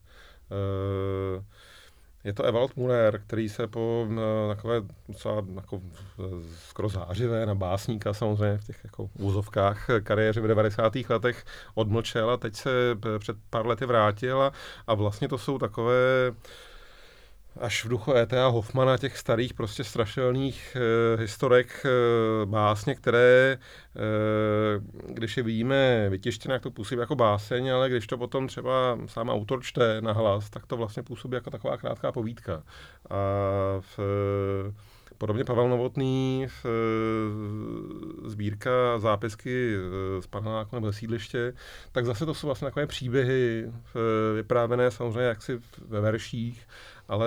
je to Evald Muller, který se po na, takové docela jako, skoro zářivé na básníka samozřejmě v těch jako úzovkách kariéře v 90. letech odmlčel a teď se před pár lety vrátil a, a vlastně to jsou takové až v duchu E.T.A. Hoffmana, těch starých prostě strašelných e, historek, e, básně, které, e, když je vidíme vytěštěné, jak to působí jako báseň, ale když to potom třeba sám autor čte na hlas, tak to vlastně působí jako taková krátká povídka. A v, Podobně Pavel Novotný, v, sbírka zápisky z paneláku nebo sídliště, tak zase to jsou vlastně takové příběhy vyprávěné samozřejmě jaksi ve verších ale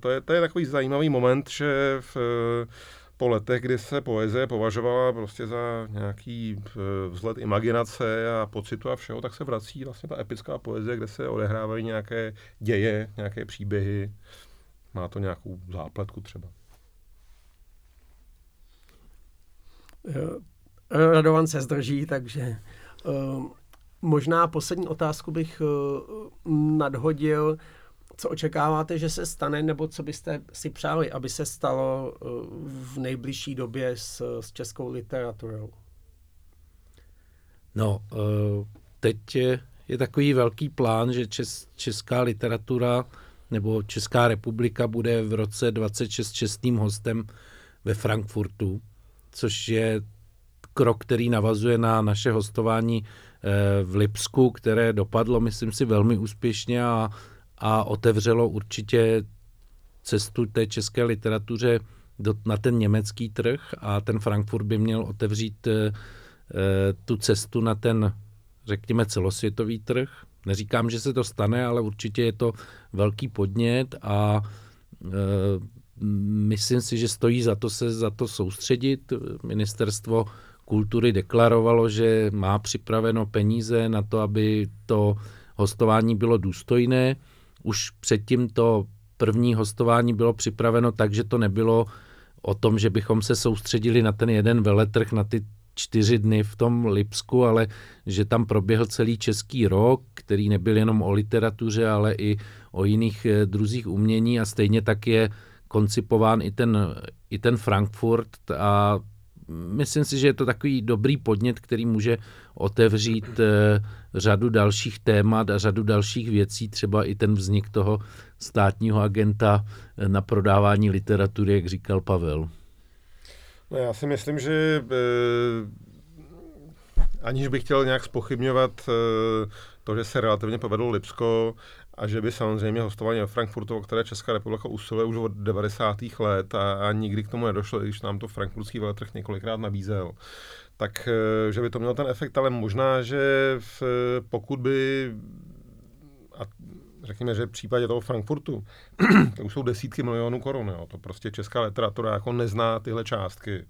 to je, to je takový zajímavý moment, že v, eh, po letech, kdy se poezie považovala prostě za nějaký eh, vzhled imaginace a pocitu a všeho, tak se vrací vlastně ta epická poezie, kde se odehrávají nějaké děje, nějaké příběhy. má to nějakou zápletku třeba. Radovan se zdrží, takže možná poslední otázku bych nadhodil. Co očekáváte, že se stane, nebo co byste si přáli, aby se stalo uh, v nejbližší době s, s českou literaturou? No, uh, teď je, je takový velký plán, že čes, česká literatura nebo Česká republika bude v roce 26 čestným hostem ve Frankfurtu, což je krok, který navazuje na naše hostování eh, v Lipsku, které dopadlo, myslím si, velmi úspěšně a, a otevřelo určitě cestu té české literatuře do, na ten německý trh a ten Frankfurt by měl otevřít e, tu cestu na ten, řekněme, celosvětový trh. Neříkám, že se to stane, ale určitě je to velký podnět a e, myslím si, že stojí za to se za to soustředit. Ministerstvo kultury deklarovalo, že má připraveno peníze na to, aby to hostování bylo důstojné. Už předtím to první hostování bylo připraveno tak, že to nebylo o tom, že bychom se soustředili na ten jeden veletrh, na ty čtyři dny v tom Lipsku, ale že tam proběhl celý český rok, který nebyl jenom o literatuře, ale i o jiných eh, druzích umění a stejně tak je koncipován i ten, i ten Frankfurt a myslím si, že je to takový dobrý podnět, který může otevřít eh, řadu dalších témat a řadu dalších věcí, třeba i ten vznik toho státního agenta eh, na prodávání literatury, jak říkal Pavel. No já si myslím, že eh, aniž bych chtěl nějak spochybňovat to, že se relativně povedlo Lipsko a že by samozřejmě hostování ve Frankfurtu, o které Česká republika usiluje už od 90. let a, a nikdy k tomu nedošlo, když nám to frankfurtský veletrh několikrát nabízel, tak eh, že by to mělo ten efekt, ale možná, že v, pokud by a řekněme, že v případě toho Frankfurtu, (clears throat) to už jsou desítky milionů korun, jo. to prostě česká literatura jako nezná tyhle částky.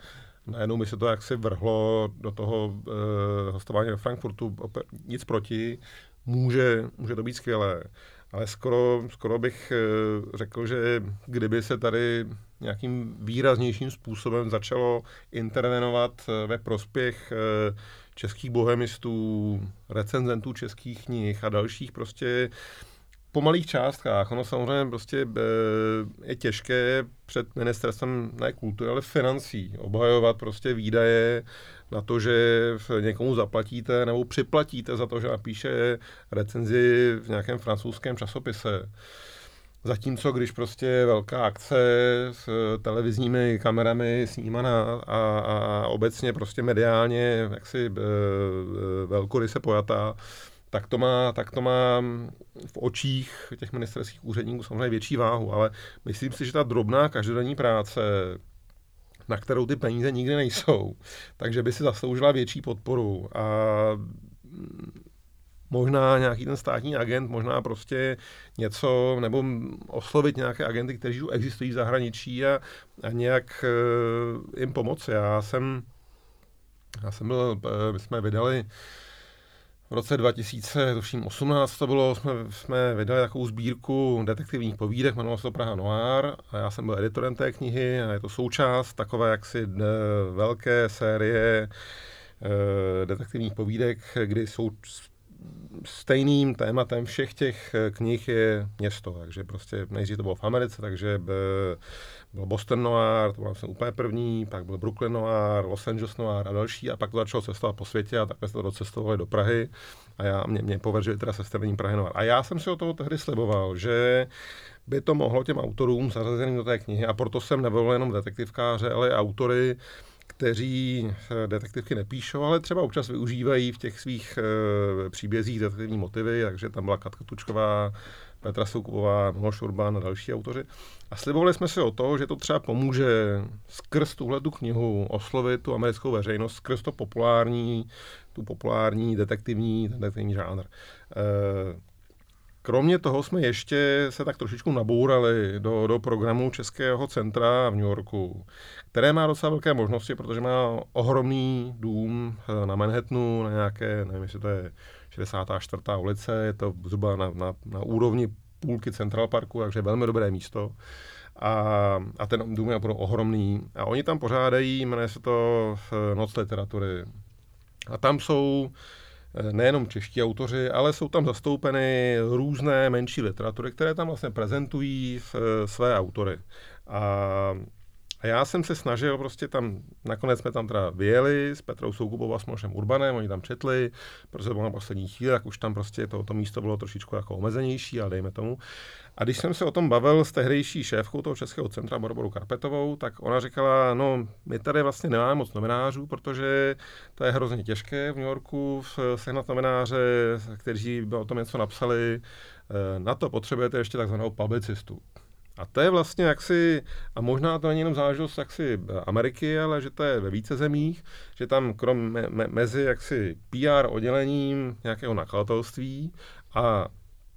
Najednou by se to jaksi vrhlo do toho e, hostování ve Frankfurtu, nic proti, může, může to být skvělé. Ale skoro, skoro bych eh, řekl, že kdyby se tady nějakým výraznějším způsobem začalo intervenovat eh, ve prospěch eh, českých bohemistů, recenzentů českých knih a dalších prostě po malých částkách. Ono samozřejmě prostě je těžké před ministerstvem ne kultury, ale financí obhajovat prostě výdaje na to, že někomu zaplatíte nebo připlatíte za to, že napíše recenzi v nějakém francouzském časopise. Zatímco, když prostě velká akce s televizními kamerami snímaná a, a obecně prostě mediálně jaksi velkoryse pojatá, tak to, má, tak to má v očích těch ministerských úředníků samozřejmě větší váhu, ale myslím si, že ta drobná každodenní práce na kterou ty peníze nikdy nejsou, takže by si zasloužila větší podporu a možná nějaký ten státní agent, možná prostě něco, nebo oslovit nějaké agenty, kteří už existují v zahraničí a, a nějak uh, jim pomoci. Já jsem, já jsem byl, uh, my jsme vydali v roce 2018 to bylo, jsme, jsme vydali takovou sbírku detektivních povídek, jmenovalo se to Praha Noir a já jsem byl editorem té knihy a je to součást takové jaksi eh, velké série eh, detektivních povídek, kdy jsou stejným tématem všech těch eh, knih je město, takže prostě nejdřív to bylo v Americe, takže byl Boston Noir, to byl vlastně úplně první, pak byl Brooklyn Noir, Los Angeles Noir a další a pak to začalo cestovat po světě a takhle se to docestovali do Prahy a já, mě, mě pověřili teda sestavení Prahy Noir. A já jsem si o toho tehdy sliboval, že by to mohlo těm autorům zařazeným do té knihy a proto jsem nevolil jenom detektivkáře, ale i autory, kteří eh, detektivky nepíšou, ale třeba občas využívají v těch svých e, příbězích detektivní motivy, takže tam byla Katka Tučková, Petra Soukupová, Miloš Urban a další autoři. A slibovali jsme si o to, že to třeba pomůže skrz tuhle tu knihu oslovit tu americkou veřejnost, skrz to populární, tu populární detektivní, detektivní žánr. E, Kromě toho jsme ještě se tak trošičku nabourali do, do programu Českého centra v New Yorku, které má docela velké možnosti, protože má ohromný dům eh, na Manhattanu, na nějaké, nevím, jestli to je 64. ulice, je to zhruba na, na, na úrovni půlky Central Parku, takže velmi dobré místo. A, a ten dům je opravdu ohromný. A oni tam pořádají, jmenuje se to eh, Noc literatury. A tam jsou eh, nejenom čeští autoři, ale jsou tam zastoupeny různé menší literatury, které tam vlastně prezentují své autory. A a já jsem se snažil prostě tam, nakonec jsme tam teda vyjeli s Petrou Soukubou a s Mošem Urbanem, oni tam četli, protože to bylo na poslední chvíli, tak už tam prostě to, to místo bylo trošičku jako omezenější, ale dejme tomu. A když jsem se o tom bavil s tehdejší šéfkou toho Českého centra Barbarou Karpetovou, tak ona říkala, no my tady vlastně nemáme moc novinářů, protože to je hrozně těžké v New Yorku sehnat novináře, kteří by o tom něco napsali. Eh, na to potřebujete ještě takzvaného publicistu. A to je vlastně jaksi, a možná to není jenom záležitost jaksi Ameriky, ale že to je ve více zemích, že tam krom me, me, mezi jaksi PR oddělením nějakého nakladatelství a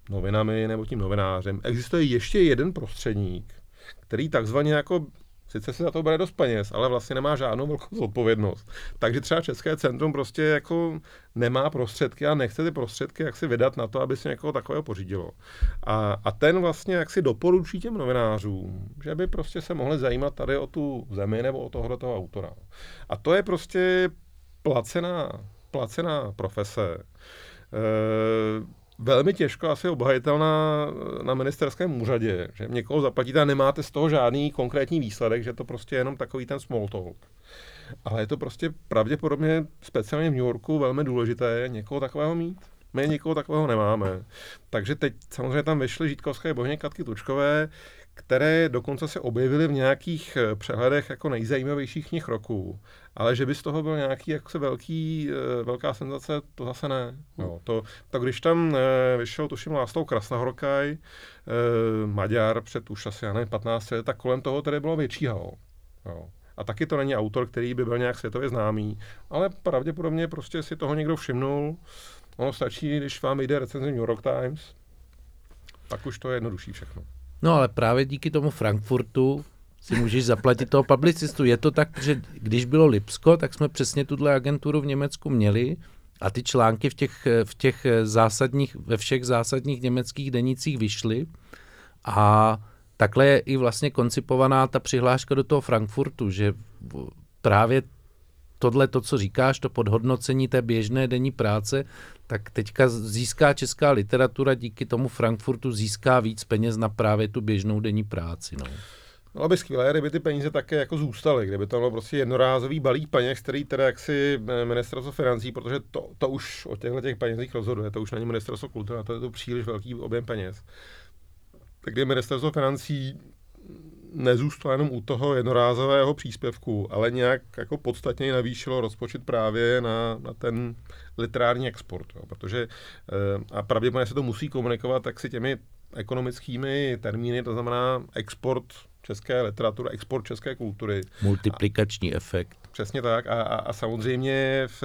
novinami nebo tím novinářem existuje ještě jeden prostředník, který takzvaně jako sice si za to bere dost peněz, ale vlastně nemá žádnou velkou zodpovědnost. Takže třeba České centrum prostě jako nemá prostředky a nechce ty prostředky jak si vydat na to, aby si někoho takového pořídilo. A, a ten vlastně jak si doporučí těm novinářům, že by prostě se mohli zajímat tady o tu zemi nebo o tohoto toho autora. A to je prostě placená, placená profese. E, velmi těžko asi obhajitelná na ministerském úřadě, že někoho zaplatíte a nemáte z toho žádný konkrétní výsledek, že to prostě je jenom takový ten small talk. Ale je to prostě pravděpodobně, speciálně v New Yorku, velmi důležité někoho takového mít. My nikoho takového nemáme. Takže teď samozřejmě tam vyšly Žítkovské bohně Katky Tučkové, které dokonce se objevily v nějakých eh, přehledech jako nejzajímavějších knih roku. Ale že by z toho byl nějaký jako se velký, eh, velká senzace, to zase ne. No, to, tak když tam eh, vyšel, tuším, Láslou Krasnahorkaj, Maďar před už asi, já nevím, 15 let, tak kolem toho tedy bylo větší halo. Jo. A taky to není autor, který by byl nějak světově známý, ale pravděpodobně prostě si toho někdo všimnul. Ono stačí, když vám jde recenze New York Times, pak už to je jednodušší všechno. No ale právě díky tomu Frankfurtu si můžeš zaplatit toho publicistu. Je to tak, že když bylo Lipsko, tak jsme přesně tuhle agenturu v Německu měli a ty články v těch, v těch zásadních, ve všech zásadních německých denicích vyšly a takhle je i vlastně koncipovaná ta přihláška do toho Frankfurtu, že právě tohle, to, co říkáš, to podhodnocení té běžné denní práce, tak teďka získá česká literatura díky tomu Frankfurtu získá víc peněz na právě tu běžnou denní práci. No. Bylo by skvělé, kdyby ty peníze také jako zůstaly, kdyby to bylo prostě jednorázový balík peněz, který teda jaksi eh, ministerstvo financí, protože to, to už o těchto těch penězích rozhoduje, to už není ministerstvo kultury, to je to příliš velký objem peněz. Tak kdyby ministerstvo financí nezůstalo jenom u toho jednorázového příspěvku, ale nějak jako podstatně navýšilo rozpočet právě na, na ten literární export. Jo, protože eh, a pravděpodobně se to musí komunikovat tak si těmi ekonomickými termíny, to znamená export české literatury, export české kultury. Multiplikační a, efekt. Přesně tak. A, a, a samozřejmě v,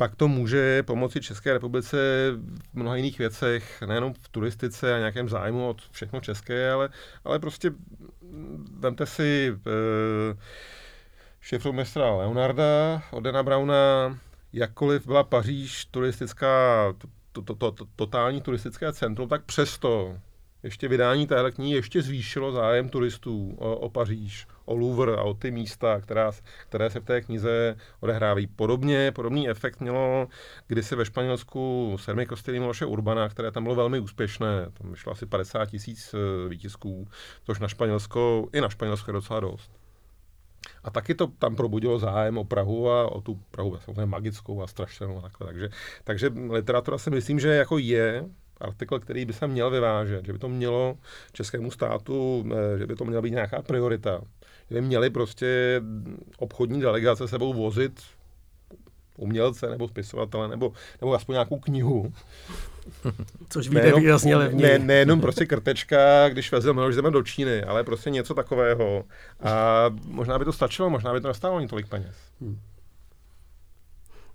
pak to může pomoci České republice v mnoha jiných věcech, nejenom v turistice a nějakém zájmu od všechno české, ale, ale prostě vemte si e, šéfromestra Leonarda, Odena Brauna, jakkoliv byla Paříž turistická, to, to, to, to, totální turistické centrum, tak přesto ještě vydání téhle knihy ještě zvýšilo zájem turistů o, o Paříž, Louvre a o ty místa, která, které se v té knize odehrávají. Podobně, podobný efekt mělo kdysi ve Španělsku Sermi Kostely Miloše Urbana, které tam bylo velmi úspěšné. Tam vyšlo asi 50 tisíc eh, výtisků, což na Španělsko, i na Španělsko je docela dost. A taky to tam probudilo zájem o Prahu a o tu Prahu samozřejmě magickou a strašnou a takhle. Takže, takže literatura si myslím, že jako je artikl, který by se měl vyvážet, že by to mělo českému státu, eh, že by to měla být nějaká priorita. Že by měli prostě obchodní delegace sebou vozit umělce nebo spisovatele nebo, nebo aspoň nějakou knihu. Což vyjde výrazně levně. Ne, nejenom prostě krtečka, když vezeme Miloš Zeman do Číny, ale prostě něco takového. A možná by to stačilo, možná by to nestálo ani tolik peněz. Hmm.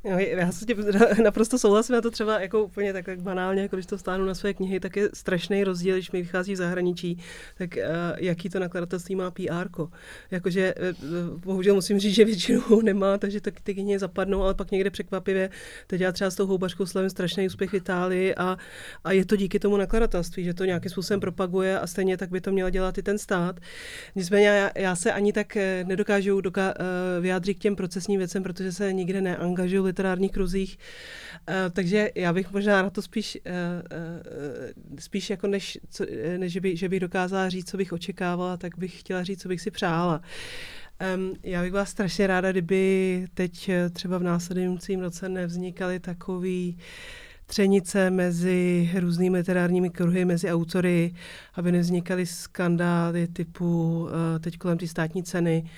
No, já se tím (laughs) naprosto souhlasím, a to třeba jako úplně tak, tak banálně, jako když to stáhnu na své knihy, tak je strašný rozdíl, když mi vychází v zahraničí, tak uh, jaký to nakladatelství má PR. -ko. Jakože uh, bohužel musím říct, že většinou (laughs) nemá, takže tak ty knihy zapadnou, ale pak někde překvapivě. Teď já třeba s tou houbařkou slavím strašný úspěch v Itálii a, a je to díky tomu nakladatelství, že to nějakým způsobem propaguje a stejně tak by to měl dělat i ten stát. Nicméně já, já se ani tak nedokážu doká, uh, vyjádřit k těm procesním věcem, protože se nikde neangažuju literárních kruzích. Uh, takže já bych možná na to spíš, uh, uh, spíš jako než, než by, že bych dokázala říct, co bych očekávala, tak bych chtěla říct, co bych si přála. Um, já bych byla strašně ráda, kdyby teď třeba v následujícím roce nevznikaly takový třenice mezi různými literárními kruhy, mezi autory, aby nevznikaly skandály typu teď kolem té státní ceny,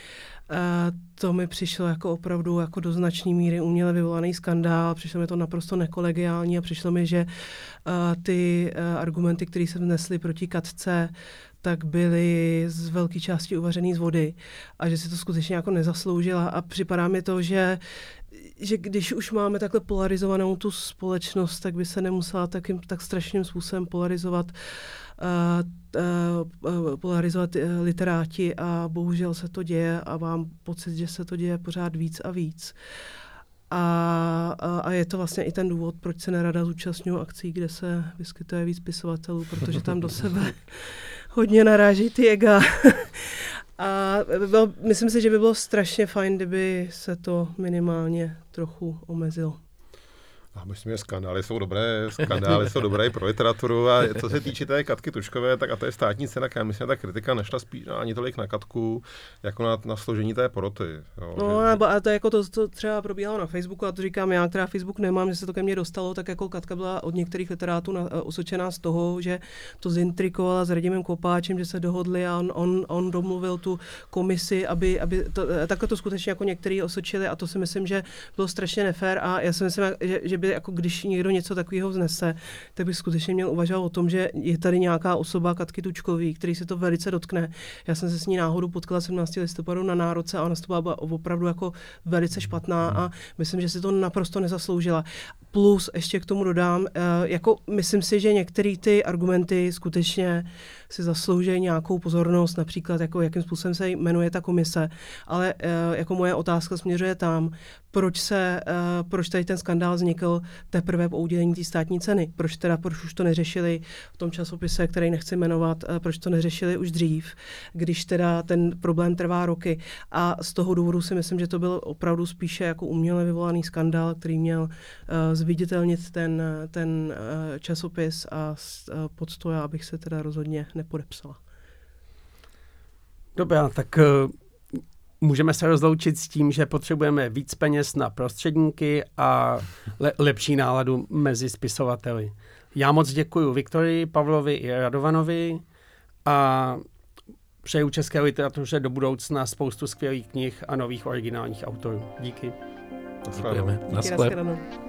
to mi přišlo jako opravdu jako do značné míry uměle vyvolaný skandál. Přišlo mi to naprosto nekolegiální a přišlo mi, že ty argumenty, které se vnesly proti Katce, tak byly z velké části uvařený z vody a že si to skutečně jako nezasloužila a připadá mi to, že že když už máme takhle polarizovanou tu společnost, tak by se nemusela takým, tak strašným způsobem polarizovat uh, polarizovat e, literáti a bohužel se to děje a mám pocit, že se to děje pořád víc a víc. A, a, a je to vlastně i ten důvod, proč se nerada zúčastňují akcí, kde se vyskytuje víc spisovatelů, protože tam do sebe (laughs) hodně naráží ty ega. A myslím si, že by bylo strašně fajn, kdyby se to minimálně trochu omezilo. A myslím, že skandály jsou dobré, skandály jsou dobré pro literaturu a co se týče té Katky Tuškové, tak a to je státní cena, já myslím, že ta kritika nešla spíš ani tolik na Katku, jako na, na složení té poroty. Jo, no, že... a to jako to, to třeba probíhalo na Facebooku a to říkám já, která Facebook nemám, že se to ke mně dostalo, tak jako Katka byla od některých literátů na, uh, osočená z toho, že to zintrikovala s Radimem Kopáčem, že se dohodli a on, on, on domluvil tu komisi, aby, aby to, takhle to skutečně jako některý osočili a to si myslím, že bylo strašně nefér a já si myslím, že, že by by, jako když někdo něco takového vznese, tak by skutečně měl uvažovat o tom, že je tady nějaká osoba Katky Tučkový, který se to velice dotkne. Já jsem se s ní náhodou potkala 17. listopadu na nároce a ona to byla opravdu jako velice špatná a myslím, že si to naprosto nezasloužila. Plus ještě k tomu dodám, uh, jako myslím si, že některé ty argumenty skutečně si zaslouží nějakou pozornost, například jako jakým způsobem se jmenuje ta komise, ale uh, jako moje otázka směřuje tam, proč se, uh, proč tady ten skandál vznikl teprve po udělení té státní ceny, proč teda, proč už to neřešili v tom časopise, který nechci jmenovat, uh, proč to neřešili už dřív, když teda ten problém trvá roky? A z toho důvodu si myslím, že to byl opravdu spíše jako uměle vyvolaný skandál, který měl zviditelnit ten, ten časopis a uh, pod to já bych se teda rozhodně nepodepsala. Dobrá, tak uh, můžeme se rozloučit s tím, že potřebujeme víc peněz na prostředníky a le- lepší náladu mezi spisovateli. Já moc děkuji Viktorii, Pavlovi i Radovanovi a přeju české literatuře do budoucna spoustu skvělých knih a nových originálních autorů. Díky. Děkujeme. Díky,